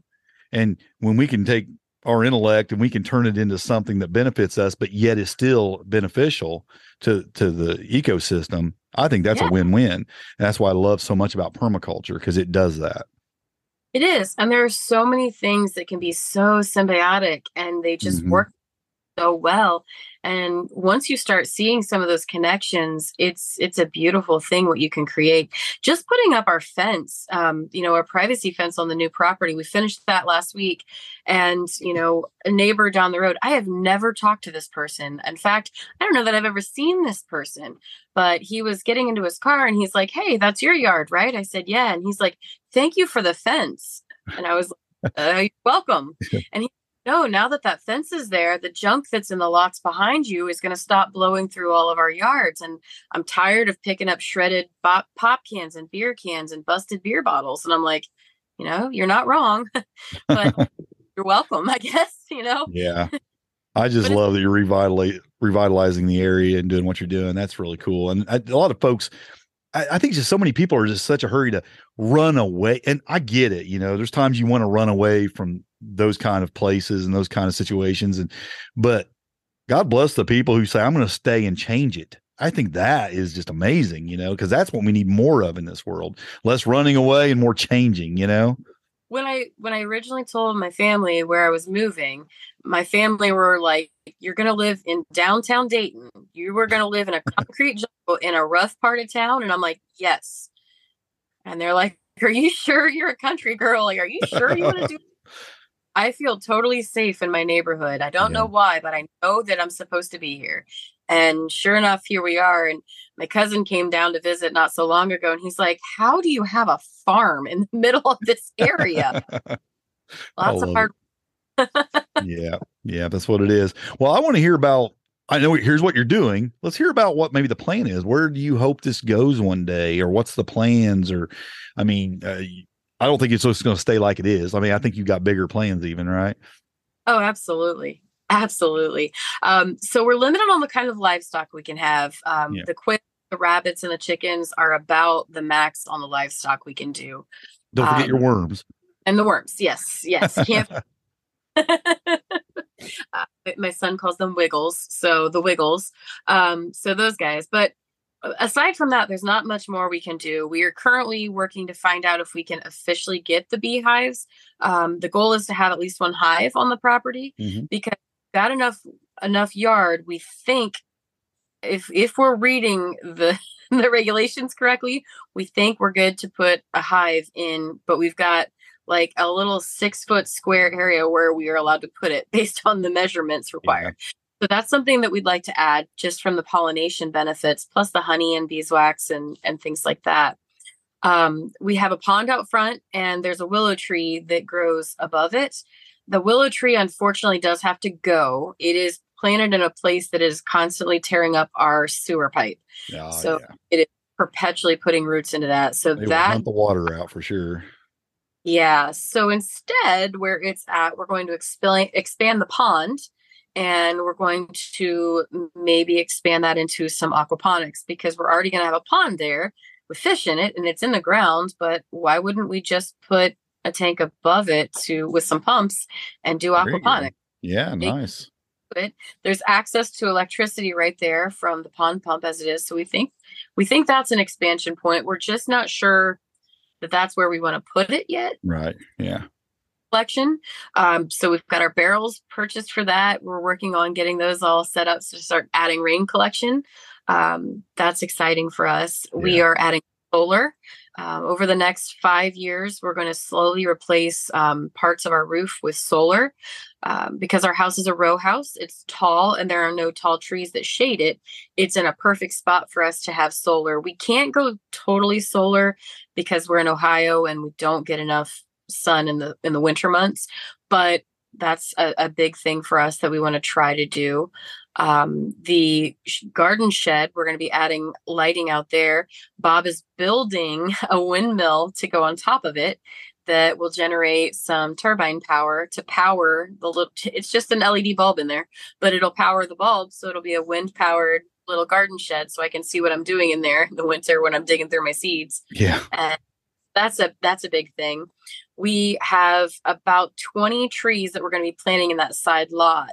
And when we can take our intellect and we can turn it into something that benefits us, but yet is still beneficial to to the ecosystem, I think that's yeah. a win-win. And that's why I love so much about permaculture because it does that. It is. And there are so many things that can be so symbiotic and they just mm-hmm. work so well and once you start seeing some of those connections it's it's a beautiful thing what you can create. Just putting up our fence um, you know our privacy fence on the new property we finished that last week. And you know a neighbor down the road i have never talked to this person. In fact i don't know that i've ever seen this person but he was getting into his car and he's like hey that's your yard right? I said yeah. And he's like thank you for the fence. And i was uh, welcome. [LAUGHS] And he no, now that that fence is there, the junk that's in the lots behind you is going to stop blowing through all of our yards. And I'm tired of picking up shredded pop, pop cans and beer cans and busted beer bottles. And I'm like, you know, you're not wrong, [LAUGHS] but [LAUGHS] you're welcome, I [LAUGHS] guess, you know? Yeah. I just love that you're revitalizing the area and doing what you're doing. That's really cool. And I, a lot of folks, I, I, think just so many people are just such a hurry to run away. And I get it. You know, there's times you want to run away from those kind of places and those kind of situations. And but god bless the people who say i'm going to stay and change it. I think that is just amazing you know because that's what we need more of in this world. Less running away and more changing you know? When i when i originally told my family where i was moving my family were like you're going to live in downtown dayton. You were going to live in a [LAUGHS] concrete jungle in a rough part of town. And i'm like yes. And they're like are you sure you're a country girl? Like are you sure you want to [LAUGHS] do I feel totally safe in my neighborhood. I don't yeah. know why, but I know that I'm supposed to be here. And sure enough, here we are. And my cousin came down to visit not so long ago, and he's like, How do you have a farm in the [LAUGHS] middle of this area? [LAUGHS] Lots of hard. yeah, yeah, that's what it is. Well, I want to hear about. I know here's what you're doing. Let's hear about what maybe the plan is. Where do you hope this goes one day, or what's the plans? Or, I mean, uh, I don't think it's just going to stay like it is. I mean, I think you've got bigger plans, even right? Oh, absolutely. Absolutely. Um, so we're limited on the kind of livestock we can have. Um, yeah. The quick, the rabbits, and the chickens are about the max on the livestock we can do. Don't forget um, your worms. And the worms. Yes. Yes. [LAUGHS] Can't. [LAUGHS] uh, my son calls them wiggles. So the wiggles. Um, so those guys. But aside from that, there's not much more we can do. We are currently working to find out if we can officially get the beehives. Um, the goal is to have at least one hive on the property mm-hmm. because got enough enough yard. We think if if we're reading the [LAUGHS] the regulations correctly, we think we're good to put a hive in, but we've got like a little six foot square area where we are allowed to put it [LAUGHS] based on the measurements required. So that's something that we'd like to add just from the pollination benefits, plus the honey and beeswax and, and things like that. Um, we have a pond out front, and there's a willow tree that grows above it. The willow tree, unfortunately, does have to go. It is planted in a place that is constantly tearing up our sewer pipe. Oh, so yeah. it is perpetually putting roots into that. So they that the water out for sure. Yeah. So instead, where it's at, we're going to expand expand the pond and we're going to maybe expand that into some aquaponics because we're already going to have a pond there with fish in it and it's in the ground but why wouldn't we just put a tank above it to with some pumps and do aquaponics yeah nice it. There's access to electricity right there from the pond pump as it is. So we think we think that's an expansion point. We're just not sure that that's where we want to put it yet. Right. Yeah collection. Um, so we've got our barrels purchased for that. We're working on getting those all set up to start adding rain collection. Um, that's exciting for us. Yeah. We are adding solar. Uh, over the next five years, we're going to slowly replace um, parts of our roof with solar. Um, because our house is a row house, it's tall and there are no tall trees that shade it. It's in a perfect spot for us to have solar. We can't go totally solar because we're in Ohio and we don't get enough sun in the in the winter months but that's a, a big thing for us that we want to try to do. Um, the garden shed, we're going to be adding lighting out there. Bob is building [LAUGHS] a windmill to go on top of it that will generate some turbine power to power the little it's just an LED bulb in there, but it'll power the bulb so it'll be a wind powered little garden shed so I can see what I'm doing in there in the winter when I'm digging through my seeds. Yeah. And that's a that's a big thing. We have about 20 trees that we're going to be planting in that side lot.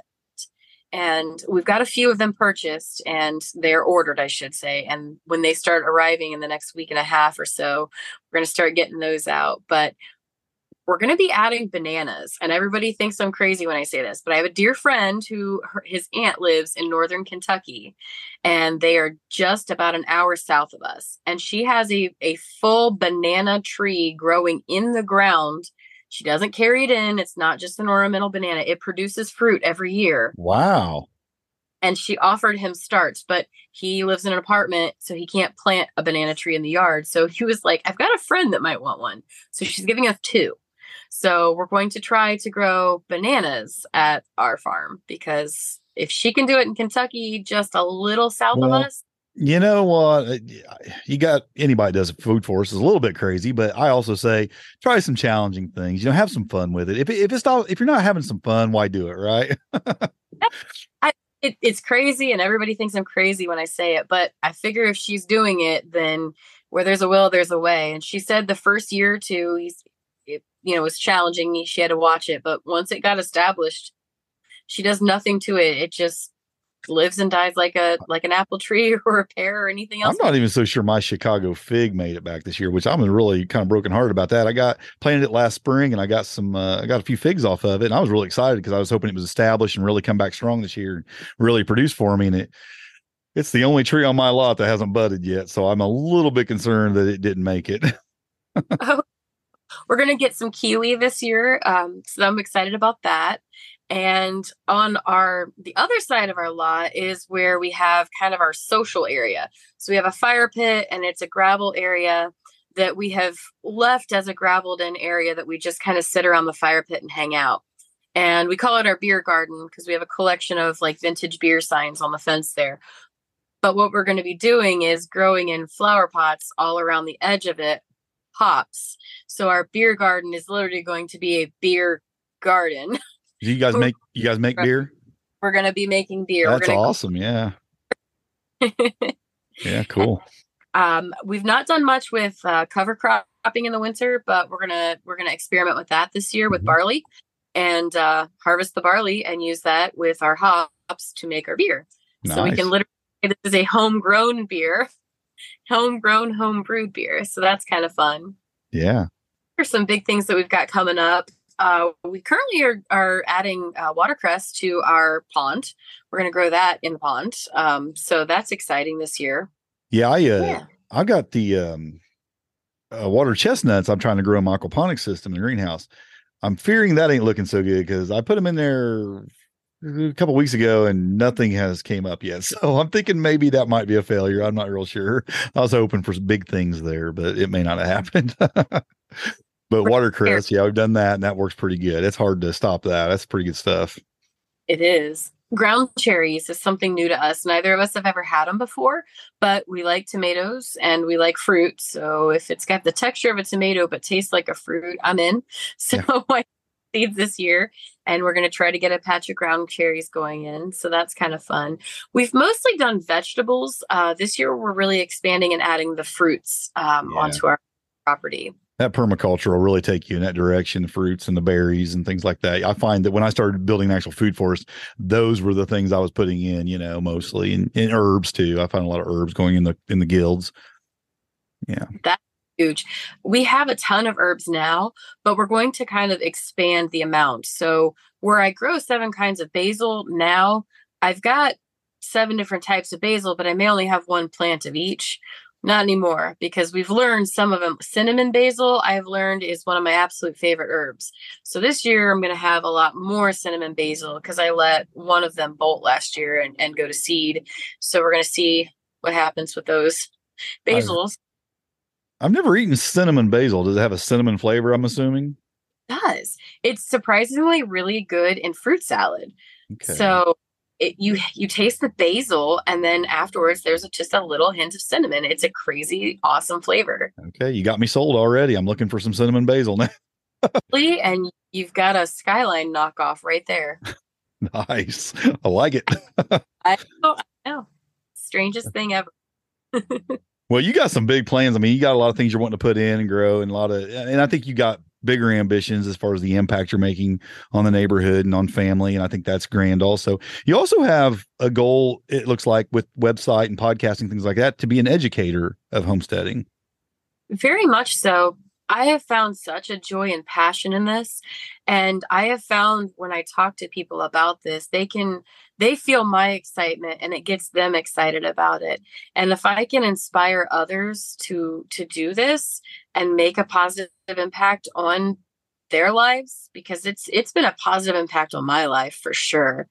And we've got a few of them purchased and they're ordered, I should say. And when they start arriving in the next week and a half or so, we're going to start getting those out. But we're going to be adding bananas. And everybody thinks I'm crazy when I say this, but I have a dear friend who her, his aunt lives in northern Kentucky and they are just about an hour south of us. And she has a, a full banana tree growing in the ground. She doesn't carry it in. It's not just an ornamental banana. It produces fruit every year. Wow. And she offered him starts, but he lives in an apartment, so he can't plant a banana tree in the yard. So he was like, I've got a friend that might want one. So she's giving us two. So we're going to try to grow bananas at our farm because if she can do it in Kentucky, just a little south well, of us. You know what? Uh, you got anybody does a food for us is a little bit crazy, but I also say try some challenging things. You know, have some fun with it. If if it's not if you're not having some fun, why do it? Right? I, it, it's crazy, and everybody thinks I'm crazy when I say it. But I figure if she's doing it, then where there's a will, there's a way. And she said the first year or two, you know, was challenging. Me she had to watch it, but once it got established, she does nothing to it. It just lives and dies like a like an apple tree [LAUGHS] or a pear or anything else. I'm not even so sure my Chicago fig made it back this year, which I'm really kind of broken hearted about that. I got planted it last spring and I got some uh, I got a few figs off of it and I was really excited because I was hoping it was established and really come back strong this year and really produce for me and it it's the only tree on my lot that hasn't budded yet, so I'm a little bit concerned that it didn't make it. [LAUGHS] oh, we're going to get some kiwi this year. Um, so I'm excited about that. And on our the other side of our lot is where we have kind of our social area. So we have a fire pit and it's a gravel area that we have left as a graveled in area that we just kind of sit around the fire pit and hang out. And we call it our beer garden because we have a collection of like vintage beer signs on the fence there. But what we're going to be doing is growing in flower pots all around the edge of it hops. So our beer garden is literally going to be a beer garden. [LAUGHS] Do you guys make you guys make beer? We're gonna be making beer. That's awesome. Go- yeah. [LAUGHS] yeah, cool. Um, we've not done much with uh, cover cropping in the winter, but we're gonna we're gonna experiment with that this year with mm-hmm. barley and uh, harvest the barley and use that with our hops to make our beer. Nice. So we can literally this is a homegrown beer [LAUGHS] homegrown, home brewed beer. So that's kind of fun. Yeah. There's some big things that we've got coming up. Uh, we currently are, are adding uh, watercress to our pond. We're going to grow that in the pond. Um, so that's exciting this year. Yeah, I uh, yeah. I got the um, uh, water chestnuts. I'm trying to grow in my aquaponics system in the greenhouse. I'm fearing that ain't looking so good because I put them in there a couple weeks ago and nothing has came up yet. So I'm thinking maybe that might be a failure. I'm not real sure. [LAUGHS] I was hoping for some big things there, but it may not have happened. [LAUGHS] but watercress, yeah, we've done that and that works pretty good. It's hard to stop that. That's pretty good stuff. It is. Ground cherries is something new to us. Neither of us have ever had them before, but we like tomatoes and we like fruit. So if it's got the texture of a tomato but tastes like a fruit, I'm in. [LAUGHS] So yeah. I seeds this year and we're going to try to get a patch of ground cherries going in so that's kind of fun. We've mostly done vegetables uh, this year we're really expanding and adding the fruits um, yeah. onto our property. That permaculture will really take you in that direction the fruits and the berries and things like that. I find that when i started building an actual food forest those were the things i was putting in you know mostly and, and herbs too. I find a lot of herbs going in the in the guilds yeah. That huge. We have a ton of herbs now, but we're going to kind of expand the amount. So, where I grow seven kinds of basil now, I've got seven different types of basil, but I may only have one plant of each. Not anymore because we've learned some of them. Cinnamon basil, I've learned is one of my absolute favorite herbs. So this year I'm going to have a lot more cinnamon basil because I let one of them bolt last year and, and go to seed. So we're going to see what happens with those basils. I've never eaten cinnamon basil. Does it have a cinnamon flavor? I'm assuming. does. It's surprisingly really good in fruit salad. Okay. So it, you you taste the basil, and then afterwards there's just a little hint of cinnamon. It's a crazy awesome flavor. Okay, you got me sold already. I'm looking for some cinnamon basil now. and you've got a skyline knockoff right there. [LAUGHS] nice. I like it. [LAUGHS] I know, I know. Strangest thing ever. [LAUGHS] well, you got some big plans. I mean, you got a lot of things you're wanting to put in and grow and a lot of and I think you got bigger ambitions as far as the impact you're making on the neighborhood and on family and i think that's grand also. You also have a goal it looks like with website and podcasting things like that to be an educator of homesteading. Very much so I have found such a joy and passion in this. And I have found when I talk to people about this, they can, they feel my excitement and it gets them excited about it. And if I can inspire others to, to do this and make a positive impact on their lives, because it's, it's been a positive impact on my life for sure,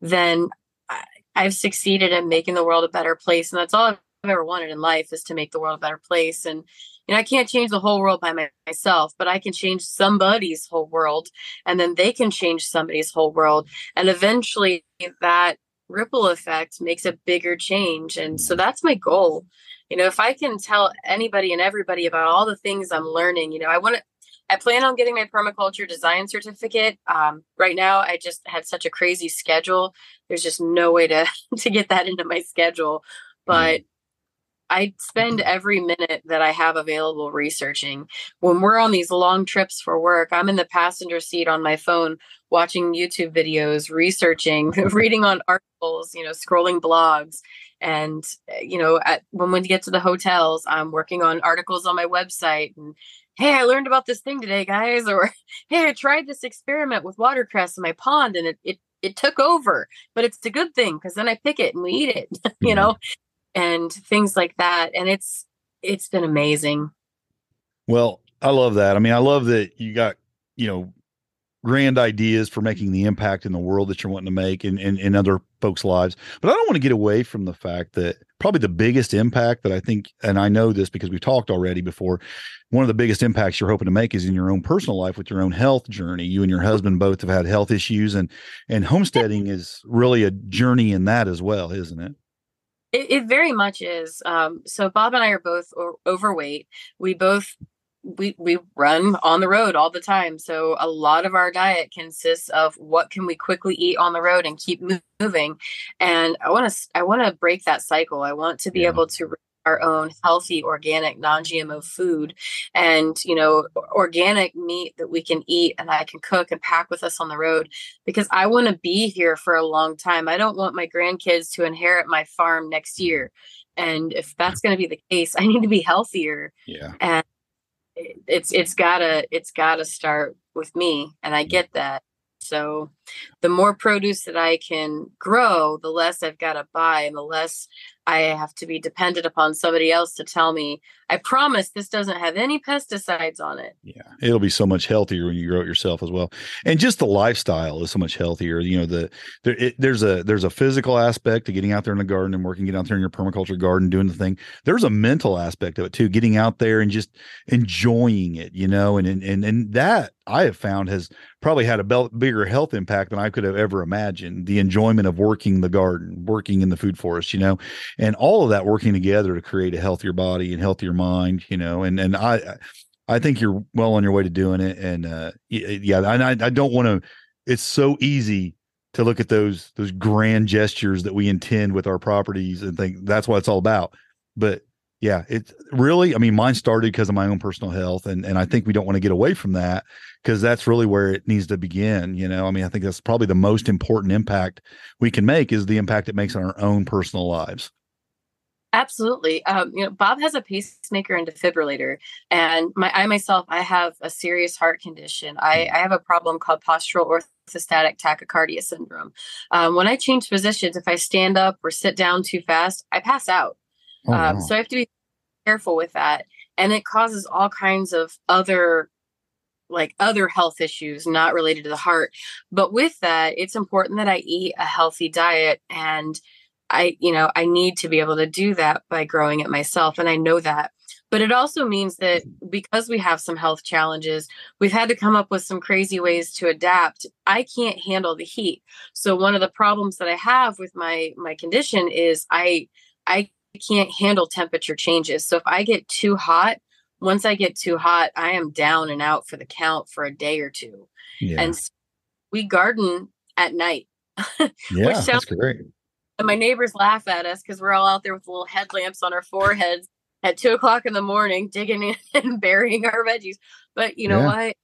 then I, I've succeeded in making the world a better place. And that's all I've ever wanted in life is to make the world a better place. And, you know, I can't change the whole world by my, myself, but I can change somebody's whole world and then they can change somebody's whole world. And eventually that ripple effect makes a bigger change. And so that's my goal. You know, if I can tell anybody and everybody about all the things I'm learning, you know, I want to, I plan on getting my permaculture design certificate. Um, right now, I just had such a crazy schedule. There's just no way to [LAUGHS] to get that into my schedule. But I spend every minute that I have available researching. When we're on these long trips for work, I'm in the passenger seat on my phone watching YouTube videos, researching, [LAUGHS] reading on articles, you know, scrolling blogs. And, eh, you know, at, when we get to the hotels, I'm working on articles on my website and, hey, I learned about this thing today, guys. [LAUGHS] Or, hey, I tried this experiment with watercress in my pond and it, it, it took over, but it's a good thing because then I pick it and we eat it, [LAUGHS] you know? And things like that. And it's it's been amazing. Well, I love that. I mean, I love that you got, you know, grand ideas for making the impact in the world that you're wanting to make in, in, in other folks' lives. But I don't want to get away from the fact that probably the biggest impact that I think, and I know this because we've talked already before, one of the biggest impacts you're hoping to make is in your own personal life with your own health journey. You and your husband both have had health issues and and homesteading [LAUGHS] is really a journey in that as well, isn't it? It, it very much is. Um, so Bob and I are both o- overweight. We both we we run on the road all the time. So a lot of our diet consists of what can we quickly eat on the road and keep moving. And I want to I want to break that cycle. I want to be yeah. able to our own healthy organic non-gmo food. And you know organic meat that we can eat and i can cook and pack with us on the road because i want to be here for a long time. I don't want my grandkids to inherit my farm next year. And if that's going to be the case i need to be healthier. Yeah. And it's it's gotta it's gotta start with me and i get that. So the more produce that I can grow, the less I've got to buy and the less I have to be dependent upon somebody else to tell me, I promise this doesn't have any pesticides on it. Yeah. It'll be so much healthier when you grow it yourself as well. And just the lifestyle is so much healthier. You know, the there, it, there's a there's a physical aspect to getting out there in the garden and working, getting out there in your permaculture garden, doing the thing. There's a mental aspect of it too, getting out there and just enjoying it, you know, and and and, that I have found has probably had a be- bigger health impact than I could have ever imagined. The enjoyment of working the garden, working in the food forest, you know, and all of that working together to create a healthier body and healthier mind, you know, and and I I think you're well on your way to doing it. And uh, yeah, I I don't want to. It's so easy to look at those those grand gestures that we intend with our properties and think that's what it's all about. But yeah, it really, I mean, mine started because of my own personal health. And, and I think we don't want to get away from that because that's really where it needs to begin. You know, I mean, I think that's probably the most important impact we can make is the impact it makes on our own personal lives. Absolutely. Um, you know, Bob has a pacemaker and defibrillator, and my I myself, I have a serious heart condition. I, I have a problem called postural orthostatic tachycardia syndrome. Um, when I change positions, if I stand up or sit down too fast, I pass out. Oh, um, wow. So I have to be careful with that. And it causes all kinds of other like other health issues not related to the heart. But with that, it's important that I eat a healthy diet and I, you know, I need to be able to do that by growing it myself. And I know that. But it also means that because we have some health challenges, we've had to come up with some crazy ways to adapt. I can't handle the heat. So one of the problems that I have with my my condition is I I can't handle temperature changes. So if I get too hot, once I get too hot, I am down and out for the count for a day or two. Yeah. And so we garden at night. [LAUGHS] yeah, sounds, that's great. And my neighbors laugh at us because we're all out there with little headlamps on our foreheads at two o'clock in the morning, [LAUGHS] digging in and burying our veggies. But you know yeah. what?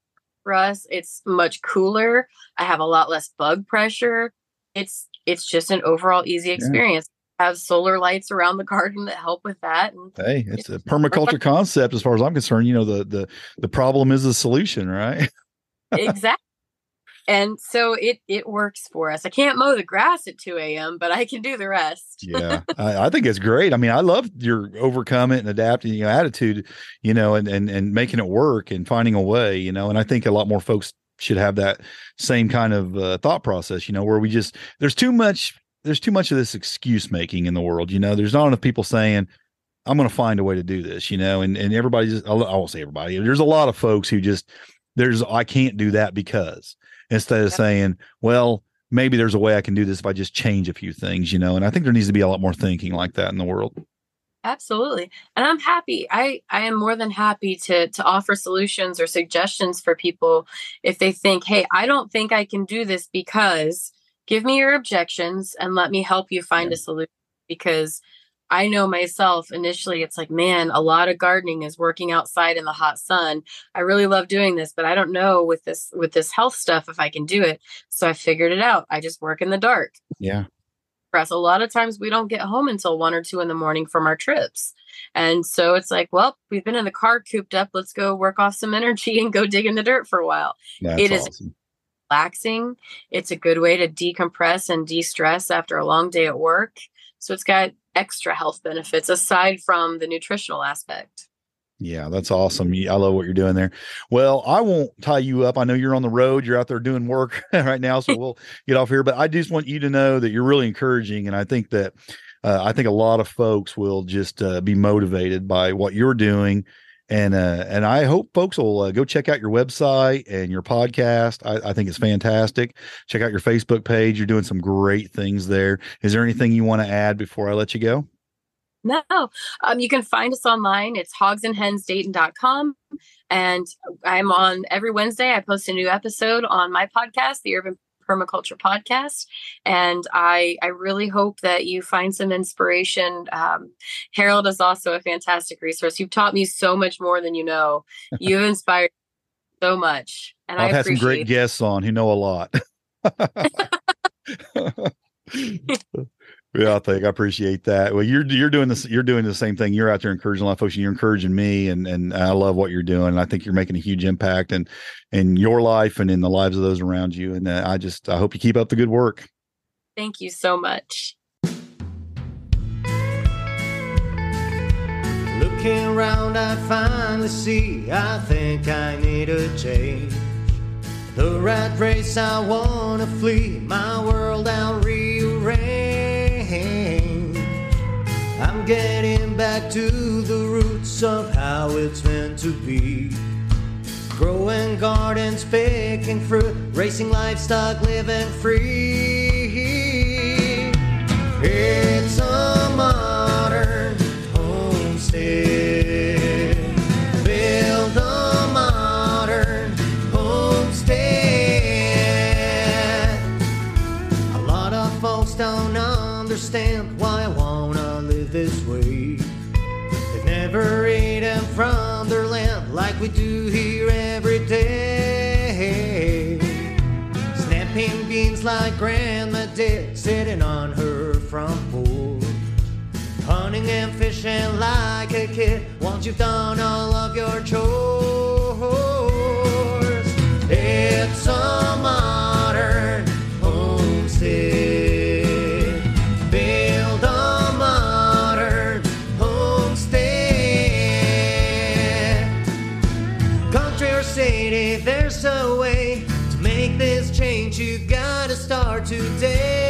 For us, it's much cooler. I have a lot less bug pressure. It's it's just an overall easy experience. Yeah. Have solar lights around the garden that help with that. And hey, it's, it's a [LAUGHS] permaculture concept as far as I'm concerned. You know, the the the problem is the solution, right? [LAUGHS] exactly and so it it works for us. I can't mow the grass at 2 a.m., but I can do the rest. yeah, I, I, think it's great. I mean, I love your overcome it and adapting your attitude, you know, and and and making it work and finding a way, you know. And I think a lot more folks should have that same kind of uh, thought process, you know, where we just there's too much there's too much of this excuse making in the world, you know. There's not enough people saying. I'm going to find a way to do this, you know, and and everybody just I won't say everybody. There's a lot of folks who just there's I can't do that because instead of saying, well, maybe there's a way I can do this if I just change a few things, you know. And I think there needs to be a lot more thinking like that in the world. Absolutely. And I'm happy. I I am more than happy to to offer solutions or suggestions for people if they think, "Hey, I don't think I can do this because give me your objections and let me help you find yeah. a solution because I know myself initially, it's like, man, a lot of gardening is working outside in the hot sun. I really love doing this, but I don't know with this with this health stuff if I can do it. So I figured it out. I just work in the dark. Yeah. For us, a lot of times we don't get home until one or two in the morning from our trips. And so it's like, well, we've been in the car cooped up. Let's go work off some energy [LAUGHS] and go dig in the dirt for a while. That's it is awesome. relaxing. It's a good way to decompress and de-stress after a long day at work. So it's got extra health benefits aside from the nutritional aspect. Yeah, that's awesome. I love what you're doing there. Well, I won't tie you up. I know you're on the road, you're out there doing work [LAUGHS] right now, so we'll get off here. But I just want you to know that you're really encouraging, and I think that uh, I think a lot of folks will just uh, be motivated by what you're doing and uh, and I hope folks will uh, go check out your website and your podcast. I, I, think it's fantastic. Check out your Facebook page. You're doing some great things there. Is there anything you want to add before I let you go? No, um, you can find us online. It's hogsandhensdayton.com. And I'm on every Wednesday. I post a new episode on my podcast, the Urban permaculture podcast. And i i really hope that you find some inspiration. Um, harold is also a fantastic resource. You've taught me so much more than you know. [LAUGHS] You've inspired so much and i've I had some great guests on who know a lot [LAUGHS] [LAUGHS] Yeah, I think I appreciate that. Well, you're you're doing this. You're doing the same thing. You're out there encouraging a lot of folks, and you're encouraging me, and and I love what you're doing. And I think you're making a huge impact in in your life and in the lives of those around you. And uh, I just I hope you keep up the good work. Thank you so much. Looking around, I finally see. I think I need a change. The rat race, I wanna flee. My world, I'll rearrange. I'm getting back to the roots of how it's meant to be. Growing gardens, picking fruit, racing livestock, living free. It's a modern homestead. Never eaten from their land like we do here every day. Snapping beans like Grandma did, sitting on her front porch. Hunting and fishing like a kid once you've done all of your chores. It's a today.